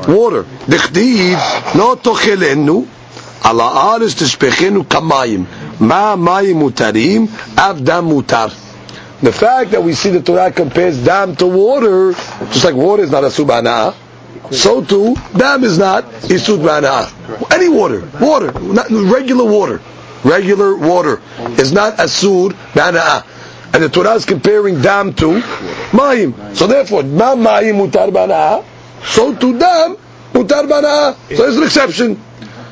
S1: water. Dichtiv no tochelenu ala הארץ תשפכנו כמים. מה מים מותרים? אף דם מותר. The fact that we see the Torah compares dam to water, just like water is not a subhana, so too dam is not isud bana. Any water, water, not regular water, regular water is not asur bana. And the Torah is comparing dam to mayim. So therefore, ma mayim mutar bana, so to dam mutar bana. So there's an exception.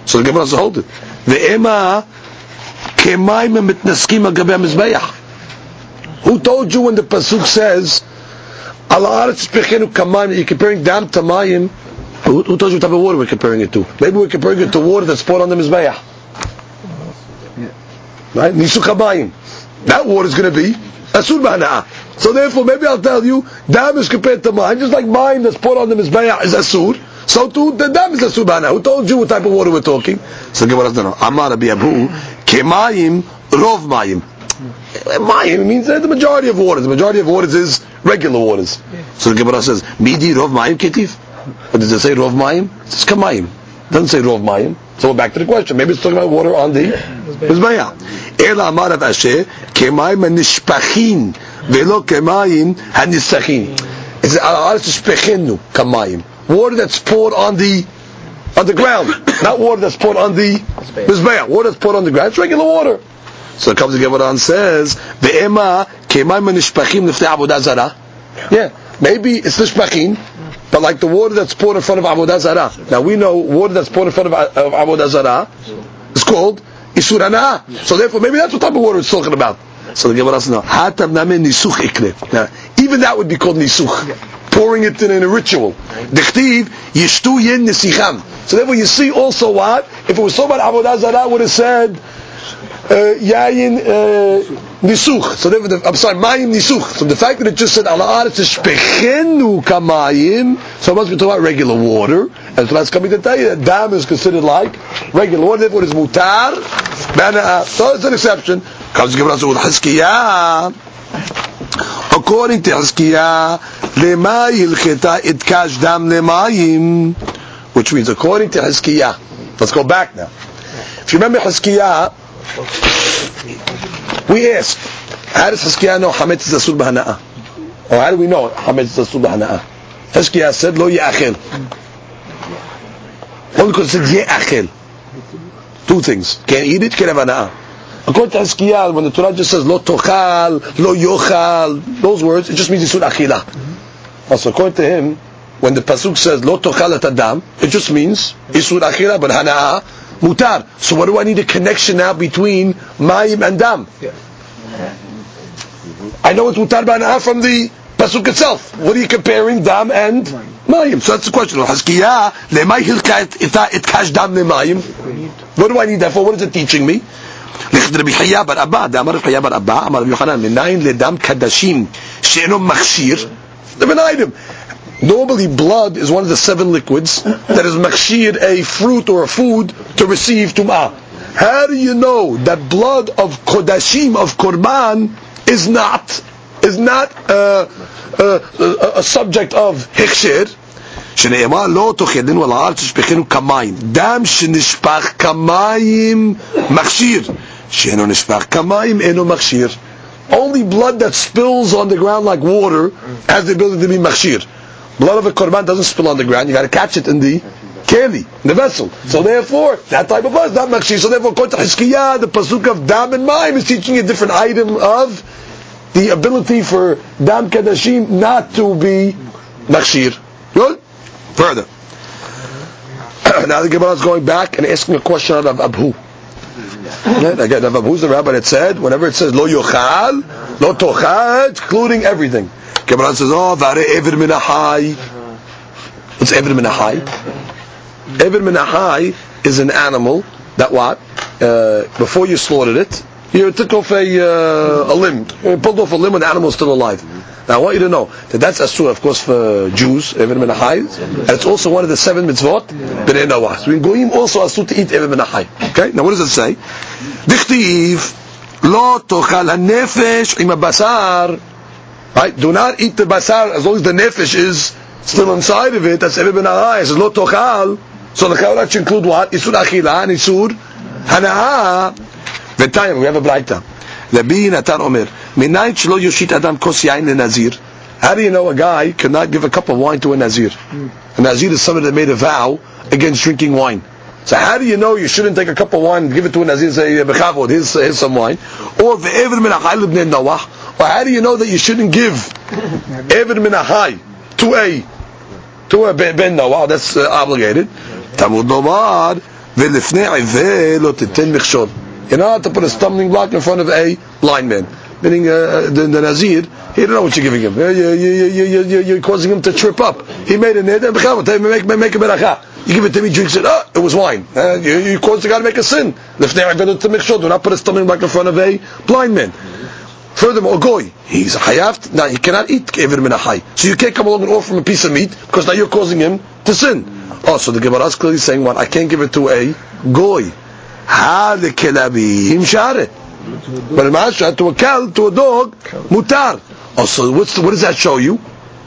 S1: So the Gemara to hold it. Ve'ema kemayim mitnaskim al mizbeach. Who told you when the pasuk says? You're comparing dam to mayim. Who, who told you what type of water we're comparing it to? Maybe we're comparing it to water that's poured on the mizbeach. Right? Nisu kamayim. That water is going to be asur b'hana'ah. So therefore, maybe I'll tell you, dam is compared to mayim, just like mayim that's poured on the mizbeach is asur. So too, the dam is asur b'hana'ah. Who told you what type of water we're talking? So Gemara says, no, Amar Rabbi Abu, kemayim rov mayim. Mayim means the majority of waters. The majority of waters is regular waters. So the Gemara says, Midi Rov Mayim Ketif. But does it say Rov Mayim? It says Kamayim. It doesn't say Rov Mayim. So we're back to the question. Maybe it's talking about water on the Mizbeah. Ela Amar Rav Asher, Kemayim Nishpachin, Velo Kemayim Hanisachin. It says, Al Shpechenu Kamayim. water that's poured on the on the ground, not water that's poured on the mizbeach. Water that's poured on the ground, it's regular water. So it comes to Gemara and says, "Ve'ema kemayim nishpachim lifnei avodah zara." Yeah, maybe it's nishpachim, but like the water that's poured in front of avodah zara. Now we know water that's poured in front of, of avodah zara is called isur hana. So therefore, maybe that's what type of water it's talking about. So the Gemara says, "No, hatam namen nisuch ikre." Now, even that would be called nisuch, pouring it in, in a ritual. Dechtiv yishtu yin nisicham. So therefore, you see also what if it was so about avodah zara, would have said Uh, yayin uh, nisuch. So therefore, the, I'm sorry, mayim nisuch. So the fact that it just said ala aretz shpechenu kamayim, so it must be talking about regular water. And so that's coming to tell you that dam is considered like regular water. Therefore, it's mutar. Bana. Uh, so it's an exception. Comes to give us with. According to Hiskiyah, lema itkash dam lemayim, which means according to Hiskiyah. Let's go back now. If you remember Hiskiyah, we ask, how does Hiskiyah know Hametz is Asur B'Hana'a? Or how do we know Hametz is Asur B'Hana'a? Hiskiyah said, Lo Ya'achel. Only because it said Ya'achel. Two things. Can't eat it, can't have Hana'a. According to Hiskiyah, when the Torah just says, Lo Tochal, Lo Yochal, those words, it just means Isur Achila. Also, according to him, when the Pasuk says, Lo Tochal at Adam, it just means Isur Achila, but Hana'a, mutar. So what do I need a connection now between mayim and dam? I know it's mutar ba'ana'ah from the pasuk itself. What are you comparing dam and mayim? So that's the question. Haskiyah lemay hilka it kash dam lemayim. What do I need that for? What is it teaching me? לכד רבי חייא בר אבא, דאמר רבי חייא בר אבא, אמר רבי יוחנן, מניין לדם קדשים שאינו מכשיר, different item. Normally, blood is one of the seven liquids that is makshir, a fruit or a food to receive tum'ah. How do you know that blood of kodashim, of korban, is not is not uh, uh, a subject of hechsher? שנאמר לא תאכלנו על הארץ תשפכנו כמים דם שנשפך כמים מכשיר שאינו נשפך כמים אינו מכשיר only blood that spills on the ground like water has the ability to be machshir. Blood of a korban doesn't spill on the ground. You got to catch it in the keli, in the vessel. So therefore, that type of blood is not machshir. So therefore, according to Hiskiyah, the pasuk of dam and mayim is teaching a different item of the ability for dam kadashim not to be machshir. Good. Further. [COUGHS] now the Gemara is going back and asking a question out of Abhu. Again, Rav Abhu's the rabbi that said, whenever it says lo yochal, lo tochal, including everything. Gemara says, oh, vare ever minahai. What's ever minahai? Ever minahai is an animal that what? Uh, before you slaughtered it, you took off a, uh, a limb, you pulled off a limb when the animal is still alive. Now I want you to know that that's asur, of course, for Jews, ever minahai, and it's also one of the seven mitzvot, b'nei Noah. So in Goyim also asur to eat ever minahai. Okay, now what does it say? Dichtiv, lo tochal hanefesh im basar. Right? Do not eat the basar as long as the nefesh is still inside of it. That's ever minahai. It says lo tochal. So the Chaura should include what? Isur achila and isur hana'ah. V'tayim, we have a braita. Rabbi Natan Omer, Minayin shelo yoshit adam kos yain le-nazir. How do you know a guy cannot give a cup of wine to a nazir? A nazir is somebody that made a vow against drinking wine. So how do you know you shouldn't take a cup of wine and give it to a nazir and say, Bechavod, here's, here's some wine? Or ve'ever min Noah. Or how do you know that you shouldn't give ever min ha'chai to a to a ben, Noah? That's uh, obligated. Tamud Nomar, ve'lefnei iveh lo titen michshol. You're not to put a stumbling block in front of a blind man. Meaning uh, the, the Nazir, he don't know what you're giving him. You, you, you, you, you, you're causing him to trip up. He made a nid, and make, make a beracha. You give it to he drinks it, oh, it was wine. Uh, you, you cause the guy to make a sin. Do not put a stumbling block in front of a blind man. Furthermore, a goy, he's a hayav, now he cannot eat kever min. So you can't come along and offer him a piece of meat, because now you're causing him to sin. Oh, so the Gemara is clearly saying what? I can't give it to a goy. Ha lekelabim share. But a masha to a cow, to a dog, mutar. Also, what's the, what does that show you?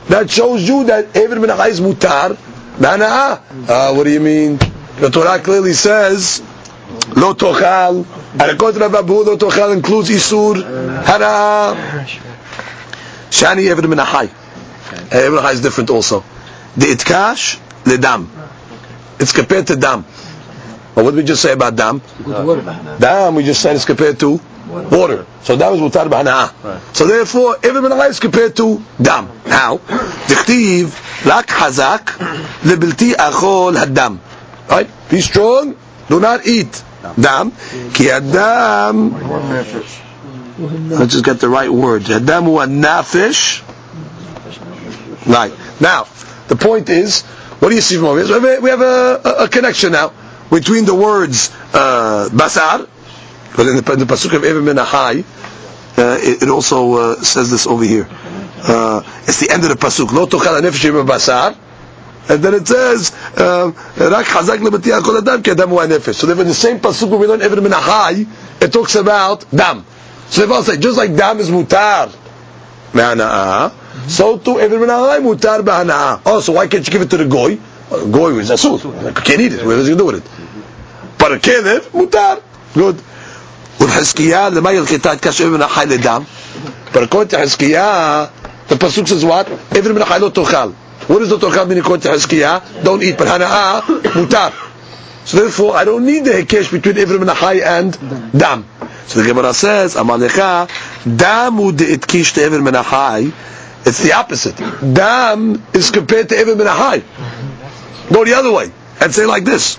S1: That shows you that Ever min is mutar. Nana'a. Uh, what do you mean? The Torah clearly says, lo tochal. And according to Rabbi Abu, lo tochal includes isur, hara. Shani Ever min Ever is different also. The itkash ledam. It's compared to dam. But what did we just say about dam? Dam, we just said it's compared to water. So dam is mutar b'hana'ah. So therefore, Ever Minachai is compared to dam. Now, dichtiv, lak hazak, lebilti achol haddam. Right? Be strong, do not eat. Dam, ki adam, let's just get the right word. Adam wa nafish. Right. Now, the point is, what do you see from over here? We have a, a, a connection now between the words uh, basar, but in the, in the pasuk of Ibn Ahai, uh, it, it also uh, says this over here. Uh, it's the end of the pasuk. Lo tochal hanefesh basar. And then it says, um, "Rak hazak lebati kol adam ki adam wa nefesh." So in the same pasuk where we learn Ibn Ahai, it talks about dam. So they all say, just like dam is mutar, me'ana'ah, so too Ibn Ahai mutar b'hana'ah. Oh, so why can't you give it to the goy? Well, goy is asur. Can't eat it. What is he going to do with it? But a kenev, mutar. Good. ובחזקיה, למה ילכתה את כאשר אבן החי לדם? But according to Hezkiah, the pasuk says what? Even min lo tochal. What the lo tochal mean according to Hezkiah? Don't eat, but hana'ah, mutar. So therefore, I don't need the hekesh between Ivrim and and Dam. So the Gemara says, Amalecha, Damu de itkish to Ivrim and It's the opposite. Dam is compared to Ivrim and Go the other way and say like this.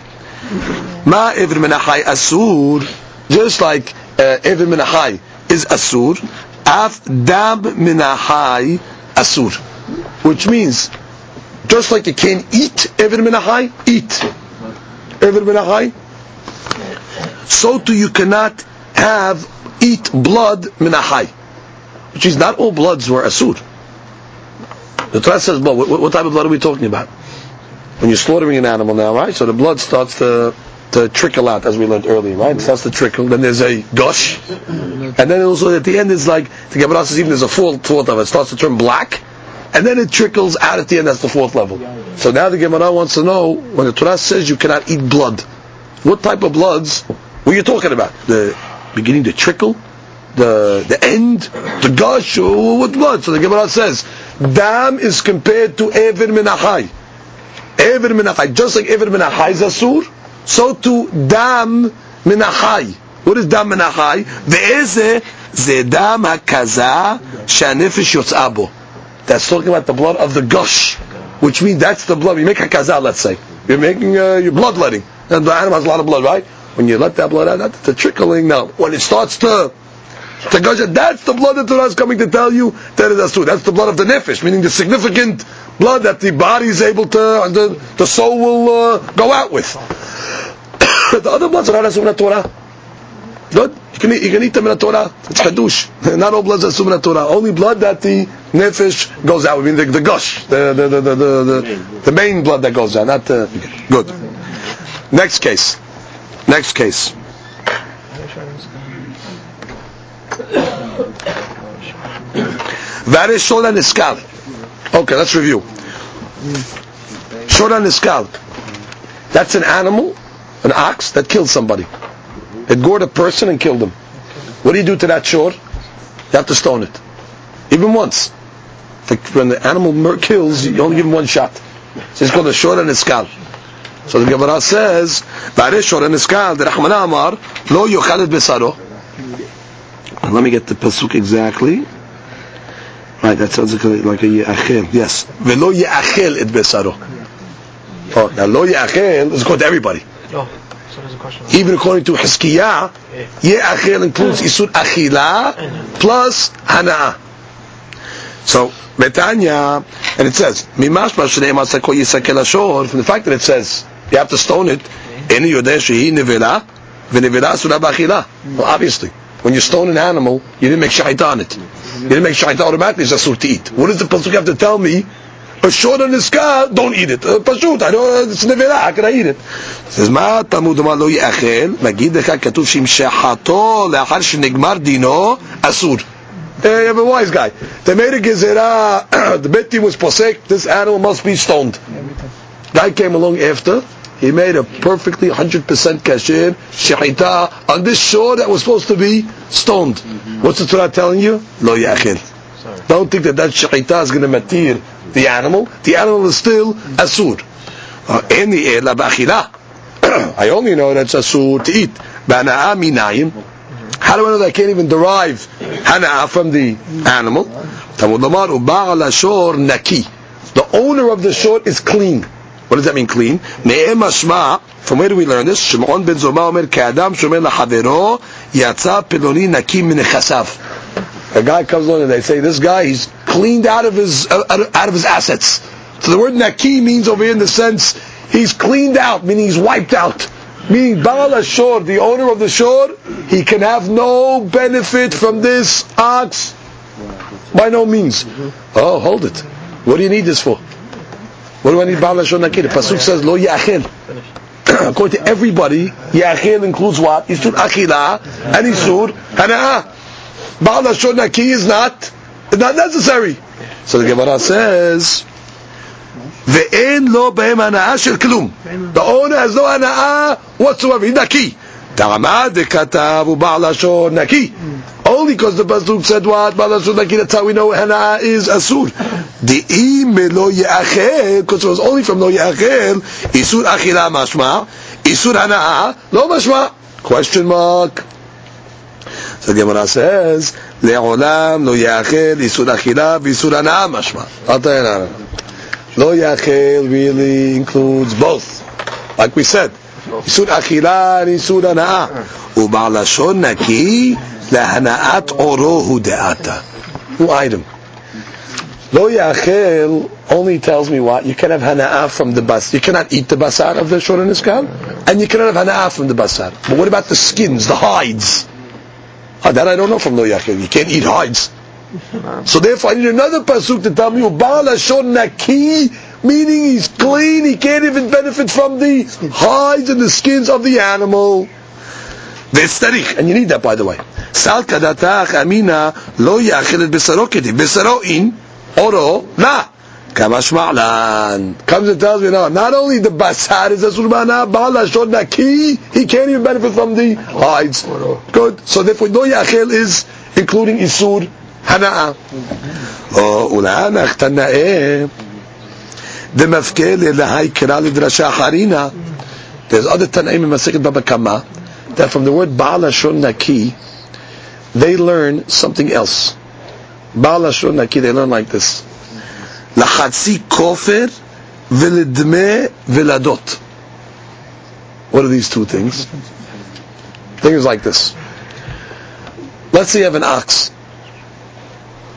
S1: Ma Ivrim and Asur, just like uh, Ivrim and is Asur, Af Dam Minahai Asur. Which means, just like you can't eat Ivrim Minahai, eat Ever Minahai. So too you cannot have, eat blood Minahai. Which is not all bloods were Asur. The Torah says blood. What, what, type of blood are we talking about? When you're slaughtering an animal now, right? So the blood starts to to trickle out, as we learned earlier, right? It starts to trickle. Then there's a gush, and then also at the end it's like the Gemara says even there's a fourth fourth of it. it starts to turn black, and then it trickles out at the end. That's the fourth level. So now the Gemara wants to know when the Torah says you cannot eat blood, what type of bloods were you talking about? The beginning to trickle, the the end, the gush, or what blood? So the Gemara says dam is compared to ever minachai. Ever minachai, just like ever minachai is asur, so to dam minachai. What is dam minachai? Ve'eze ze dam hakaza shanefesh yotzabo that's talking about the blood of the gush, which means that's the blood. You make a kazal, let's say. You're making uh, your bloodletting. And the animal has a lot of blood, right? When you let that blood out, that's the trickling. Now, when it starts to to gush, that's the blood that Torah is coming to tell you that it is true. That's the blood of the nefesh, meaning the significant blood that the body is able to, the, the soul will uh, go out with. [COUGHS] the other bloods are not Torah. Good. You can eat, you can eat them in the Torah. It's hadush. [LAUGHS] Not all bloods are in the Torah. Only blood that the nefesh goes out. I mean the, the gush, the the, the the, the the main blood that goes out. Not the good. Next case. Next case. That is Shola Niskal. Okay, let's review. Shola Niskal. That's an animal, an ox that killed somebody. It gored a person and killed him. What do you do to that shore? You have to stone it. Even once. When the animal kills, you only give him one shot. So it's called a shor and a skal. So the Gemara says, "Ba'are shor and a skal." The Rahman Amar, "Lo yochalet besaro." Let me get the pasuk exactly. Right, that sounds like a, like a yachel. Yes, velo yachel et besaro. Oh, now lo yachel is to everybody. Oh. Even according to Hizkiyah, Ye'achel includes Isur Achila plus Hana'ah. So, Betanya, and it says, Mimash Bashreim Asako Yisakel Ashor, from the fact that it says, you have to stone it, Eni Yodeh Shehi Nevela, Venevela Surah Bachila. Well, obviously, when you stone an animal, you didn't make shahita on it. You didn't make shahita automatically, it's asur to eat. What does the Pasuk have to tell me short on the scar, don't eat it. Uh, פשוט, I don't, it's נבלה, how can I eat it? says, מה תלמוד אמר לא יאכל? מגיד לך, כתוב שהמשכתו לאחר שנגמר דינו, אסור. Uh, you have a wise guy. They made a gezerah, [COUGHS] the beti was posek, this animal must be stoned. Guy came along after, he made a perfectly 100% kasher, shahita, on this shore that was supposed to be stoned. What's the Torah telling you? Lo yachil. Don't think that that shahita is going to matir the animal, the animal is still asur. Uh, in the air, la [CLEARS THROAT] I only know that it's asur to eat. Bana'a minayim. How do I know that I can't even derive hana'a from the animal? Naki. The owner of the short is clean. What does that mean, clean? Me'em ashma. From where do we learn this? Shimon ben Zoma omer ke'adam naki A guy comes along and they say, this guy, he's cleaned out of his, uh, out of his assets. So the word naki means over here in the sense, he's cleaned out, meaning he's wiped out. Meaning Baal Ashur, the owner of the shore, he can have no benefit from this ox by no means. Oh, hold it. What do you need this for? What do I need Baal Ashur Naki? The Pasuk says, Lo Yachil. [CLEARS THROAT] According to everybody, Yachil includes what? Isur Achila and Isur Hana'ah. Baal Ashur Naki is not, not necessary. So the Gemara says, ואין לו בהם הנאה של כלום. The owner has no הנאה whatsoever, he's נקי. טעמה דכתב הוא בעל לשון נקי. Only because the Pasuk said what? בעל לשון נקי, that's how we know הנאה is אסור. דאם לא יאכל, because it was only from לא יאכל, איסור אכילה משמע, איסור הנאה, לא משמע. Question mark. So the Gemara says, לעולם לא יאכל איסור אכילה ואיסור הנאה משמע. אל תהנה. Lo yachel really includes both. Like we said, Isur achila and Isur hana'ah. U'ba'lashon naki lehana'at orohu de'ata. New item. Lo yachel only tells me what? You can have hana'ah from the bas. You cannot eat the basar of the shor and and you cannot have hana'ah from the basar. But what about the skins, the hides? Oh, that I don't know from lo yachel. You can't eat hides. [LAUGHS] So therefore, I need another pasuk to tell me Baal Hashon Naki, meaning he's clean. He can't even benefit from the hides and the skins of the animal. And you need that, by the way. Sal kadatach amina lo ketiv besaro in oro. Kamash Kamashma'lan. Comes and tells me "No, not only the basar is a surbana, ba'ala naki, he can't even benefit from the hides. Good. So therefore, no yachel is including isur hana'a. Oh, ula'an achtana'eh. The mafkele lahai kira lidrasha harina. There's other tanaim in Masechet Baba Kama, that from the word ba'ala naki, they learn something else. Ba'ala naki, they learn like this. לחצי כופר ולדמי ולדות. What are these two things? Things like this. Let's say you have an ox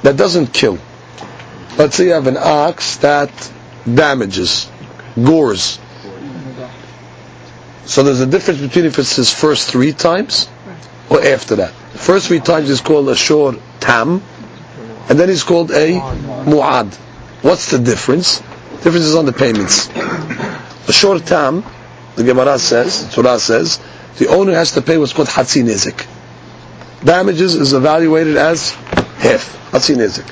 S1: that doesn't kill. Let's say you have an ox that damages, gores. So there's a difference between if it's his first three times or after that. The first three times is called a shor tam, and then he's called a mu'ad. What's the difference? The difference is on the payments. A short tam, the Gemara says, Torah says, the owner has to pay what's called hatzi Nizik. Damages is evaluated as half. Hatzi nizik.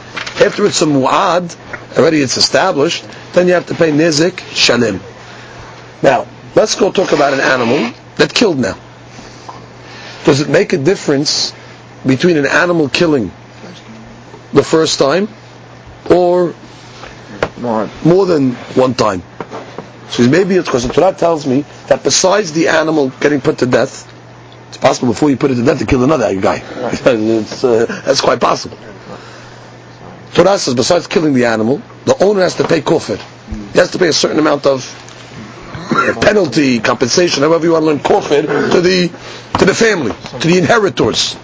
S1: After it's a mu'ad, already it's established, then you have to pay nizik shalim. Now, let's go talk about an animal that killed now. Does it make a difference between an animal killing the first time or more than one time? So maybe it's because the Torah tells me that besides the animal getting put to death, it's possible before you put it to death to kill another guy. [LAUGHS] uh, that's quite possible. Torah says besides killing the animal, the owner has to pay kofir. He has to pay a certain amount of penalty, compensation, however you want to learn kofir to the to the family, to the inheritors.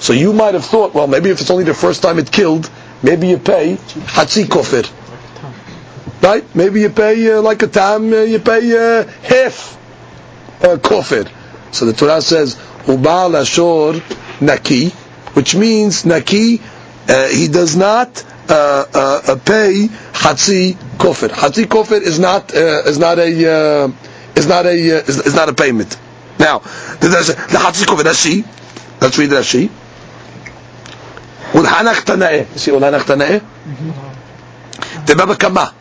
S1: So you might have thought, well, maybe if it's only the first time it killed, maybe you pay hatzi kofir right? Maybe you pay uh, like a tam, uh, you pay uh, half uh, kofir. So the Torah says ubal Ashur naki, which means naki. Uh, he does not uh, uh, pay hatzi kofir. Hatzi kofir is not is not a is not a is, is, not a payment. Now the hatzi kofir Rashi. Let's read that Rashi. Ulhanach Tanae. See Ulhanach Tanae. Mm-hmm. The Baba Kama.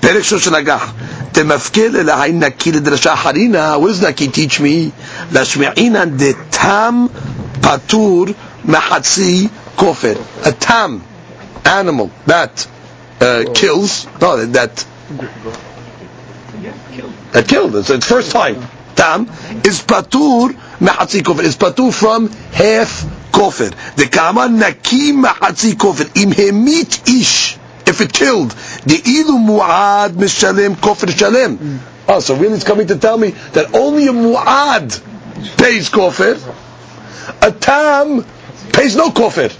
S1: פרק שור של אגח. תמפקל אלא היי נקי לדרשה חרינה, what does נקי teach me? להשמיעינן דתם פטור מחצי kofir, a tam animal that uh, kills, no, that That killed. It's, it's first time. Tam is patur mehatzi kofir. Is patur from half kofir. The kama nakim mehatzi kofir. Im hemit ish. If it killed, the ilu muad mishalem kofir shalem. Oh, so really it's coming to tell me that only a muad pays kofir. A tam pays no kofir.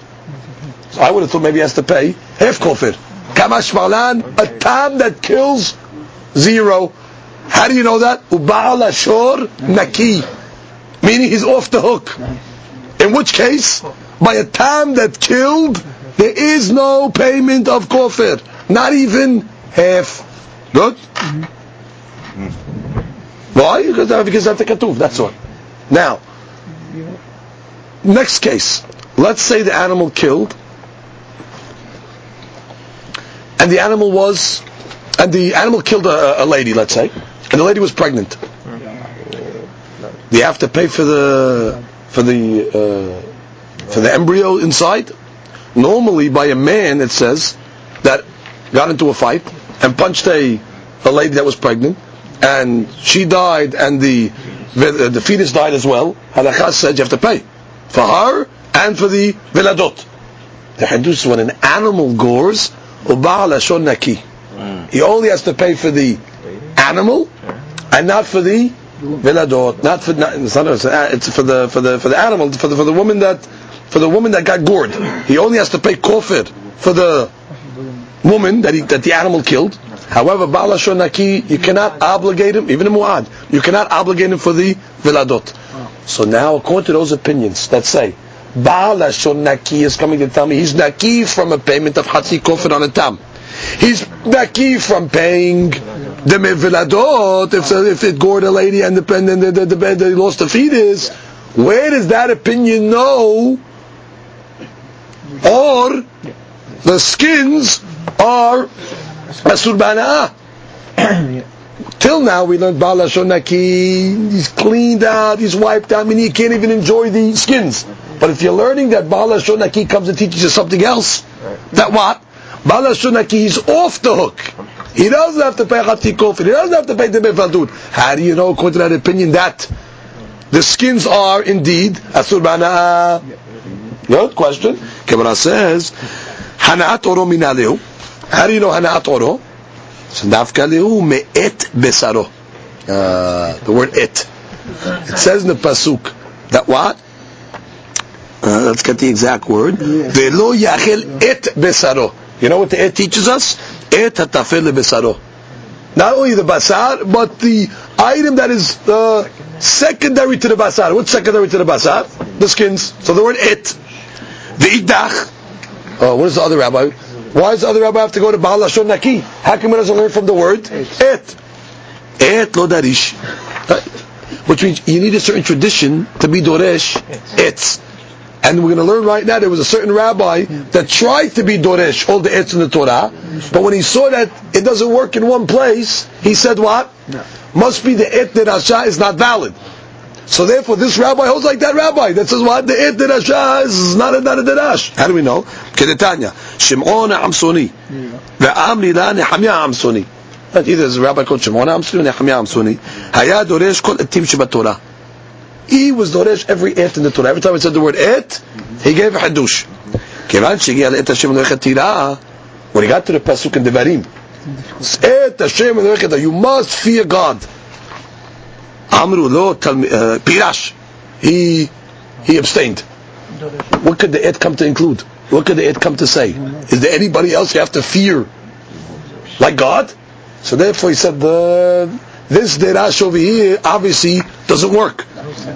S1: So I would have thought maybe he has to pay half kofir. Kamash malan, a tam that kills zero. How do you know that? Uba'al ashor naki. Meaning he's off the hook. In which case, by a tam that killed, there is no payment of kofir. Not even half. Good? Why? Because, because that's the katuv, that's all. Now, next case. Let's say the animal killed, and the animal was, and the animal killed a, a lady, let's say, and the lady was pregnant. Do you have to pay for the for the uh, for the embryo inside? Normally, by a man, it says that got into a fight and punched a a lady that was pregnant, and she died, and the the, the fetus died as well. Halakha said you have to pay for her and for the viladot. The is when an animal gores, naki. Mm. He only has to pay for the animal and not for the viladot. Not for not, it's, not, uh, it's for the for the for the animal for the for the woman that for the woman that got gored. He only has to pay kofir for the woman that he, that the animal killed. However, Baal Naki, you cannot obligate him, even a Mu'ad, you cannot obligate him for the Viladot. So now, according to those opinions that say, Baal Naki is coming to tell me he's Naki from a payment of Hatzi Kofir on a Tam. He's Naki from paying the Viladot if, if it gored a lady and the, and the, the, the, the, the lost the fetus. Where does that opinion know? Or the skins are Asur Bana'ah. [COUGHS] Till now we learned Bala Shonaki, he's cleaned out, he's wiped out, I mean he can't even enjoy the skins. But if you're learning that Bala Shonaki comes and teaches you something else, that what? Bala Shonaki, he's off the hook. He doesn't have to pay Khati Kofir, he doesn't have to pay the Befadud. How do you know, according to that opinion, that the skins are indeed Asur Bana'ah? Good question. Gemara says, Hana'at oro minaleu. How do you know Hana'at oro? So dafka lehu me'et besaro. Uh, the word it. It says in the pasuk that what? Uh, let's get the exact word. Velo yachel et besaro. You know what the et teaches us? Et hatafel besaro. Not only the basar, but the item that is uh, secondary to the basar. What's secondary to the basar? The skins. So the word et. The idach. Oh, uh, what is the other rabbi? Why does the other rabbi have to go to Baal Lashon Naki? How come he doesn't learn from the word et? Et lo darish. Uh, which means you need a certain tradition to be doresh et. And we're going to learn right now there was a certain rabbi that tried to be doresh all the ets in the Torah, but when he saw that it doesn't work in one place, he said what? Must be the et derasha is not valid. So therefore, this rabbi holds like that rabbi that says what the et derasha is not a, not a derash. How do we know? Kedetanya, Shimon Amsoni, ve'amri la Nehemiah Amsoni. Either there's a rabbi called Shimon Amsoni or Nehemiah Amsoni. Haya doresh kol etim shebat Torah. He was doresh every et in the Torah. Every time it said the word et, he gave a hadush. כיוון שהגיע לעת השם מלאכת תיראה, when he got to the pasuk in Devarim, et Hashem mלאכת you must fear God. Amru lo pirash. He he abstained. What could the et come to include? What could the et come to say? Is there anybody else you have to fear like God? So therefore he said the this derash over here obviously doesn't work.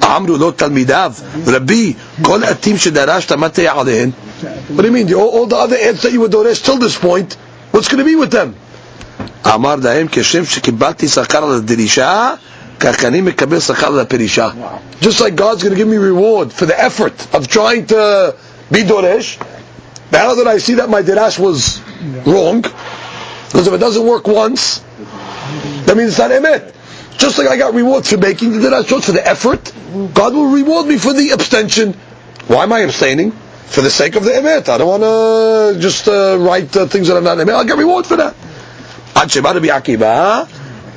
S1: Amru lo talmidav. Rabbi, kol atim shedarash tamatei alehen. What do you mean? All, all the other ets that you were doresh till this point, what's going to be with them? אמר להם, כשם שקיבלתי שכר על הדרישה, Just like God's going to give me reward for the effort of trying to be Doresh, now that I see that my Dirash was wrong, because if it doesn't work once, that means it's not Emet. Just like I got reward for making the Dirash for the effort, God will reward me for the abstention. Why am I abstaining? For the sake of the Emet. I don't want to just uh, write uh, things that are not Emet. I'll get reward for that.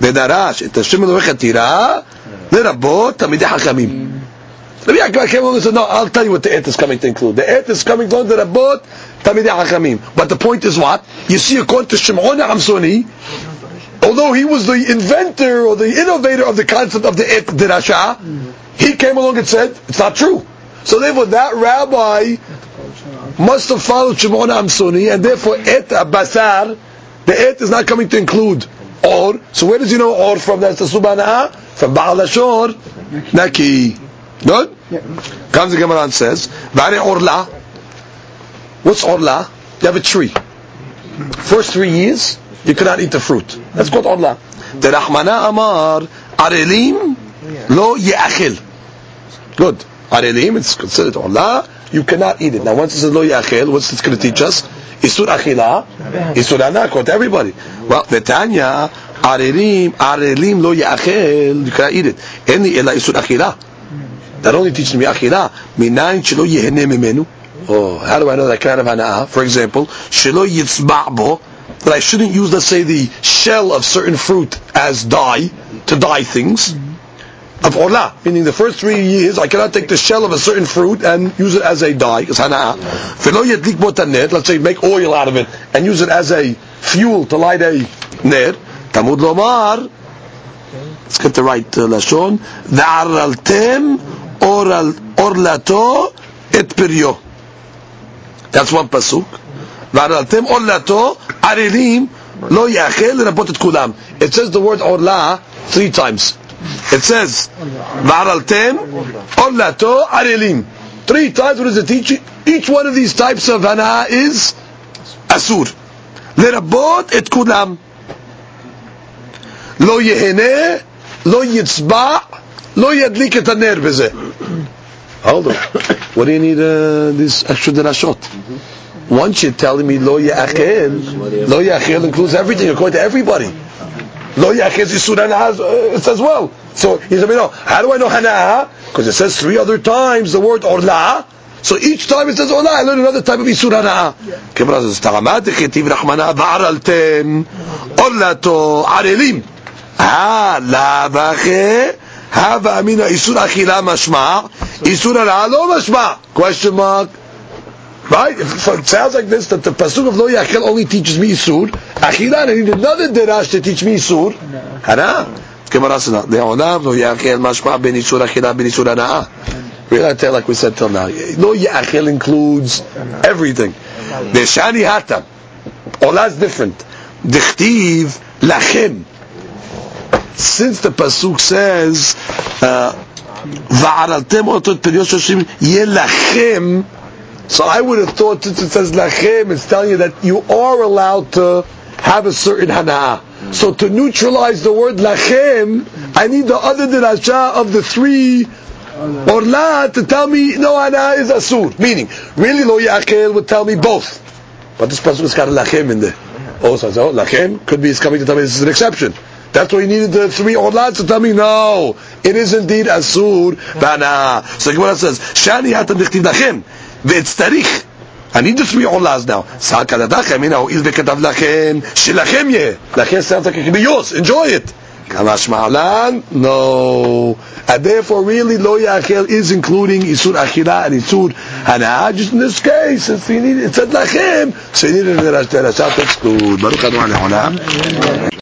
S1: ודרש את השם אלוהיך תירא לרבות תלמידי חכמים. Rabbi Akiva came along and said, no, I'll tell you what the et is coming to include. The et is coming to include the rabot tamidei hachamim. But the point is what? You see, according to Shimon Hamsoni, although he was the inventor or the innovator of the concept of the et derasha, he came along and said, it's not true. So therefore that rabbi must have followed Shimon Hamsoni, and therefore et abasar, the et is not coming to include or. So where does he know or from? That's the subhana from Baal Ashor, Naki. Good? Comes the Gemara and says, Vare Orla. What's Orla? You have a tree. First three years, you cannot eat the fruit. That's called Orla. The Rahmana Amar, Arelim, Lo Ye'achil. Good. Arelim, it's considered Orla. You cannot eat it. Now once it says Lo Ye'achil, what's this going to teach us? Isur Achila, Isur Anak, to everybody. Well, the Tanya, Arelim, Arelim Lo Ye'achil, you cannot eat it. Any Ela Isur Achila. That only teaches me achila. Minayin shelo yehene memenu. Oh, how do I know that kind of hana'ah? For example, shelo yitzba' that I shouldn't use, let's say, the shell of certain fruit as dye, to dye things of orla, meaning the first three years I cannot take the shell of a certain fruit and use it as a dye. It's hana. Let's say make oil out of it and use it as a fuel to light a ner. Tamud lomar. Let's get the right uh, lashon. tem oral orlato et perio. That's one pasuk. Tem orlato arilim. It says the word orla three times. It says, "Varaltem olato arelim." Three times what is it teaching? Each one of these types of hana is asur. Lerabot et kulam. Lo yehene, lo yitzba, lo yadlik et aner b'zeh. Hold on. What do you need uh, this extra derashot? Once you're telling me lo yachel, lo yachel includes everything according to everybody. Lo ya'achel is sudan uh, as well. So tell me, no, how do I know hana? Because it says three other times the word orla. So each time it says orla, I learn another type of isur hana. Kibra says, "Tagamat chetiv rachmana va'araltem orlato arelim." Ah, la vache. Hava amina isur achila mashma, isur ara lo mashma. Question mark. Right? If it sounds like this, that the pasuk of lo yachil only teaches me isur. Achila, I need another derash to teach me isur. Hana. Gemara says, le'olam lo yachil mashma ben isur achila ben isur ana. Really, I tell like we said till now. Lo yachil includes everything. The shani hatam. Is different. Dichtiv lachem since the pasuk says uh, "Va'araltem otot perios shoshim yelachem," so I would have thought since it says lachem, it's telling you that you are allowed to have a certain hana. So to neutralize the word lachem, I need the other dirasha of the three orla to tell me no hana is asur. Meaning, really lo yakel would tell me both. But this pasuk has got a lachem in there. Also, so oh, lachem could be it's coming to tell me this is an exception. That's why he needed the three orlats to tell me, no, it is indeed asur bana. So Gemara says, shani hatam dichtiv lachem, ve'etztarich. I need the three orlas now. Ladachem, you know, il vekadav lachem, shilachem yeh. Lachem sounds like yours, enjoy it. Kamash ma'alan, no. And therefore, really, lo yachel is including isur achila and isur hana. Just in this case, since you need it said lachem, so you need a derashat to exclude. Baruch Adonai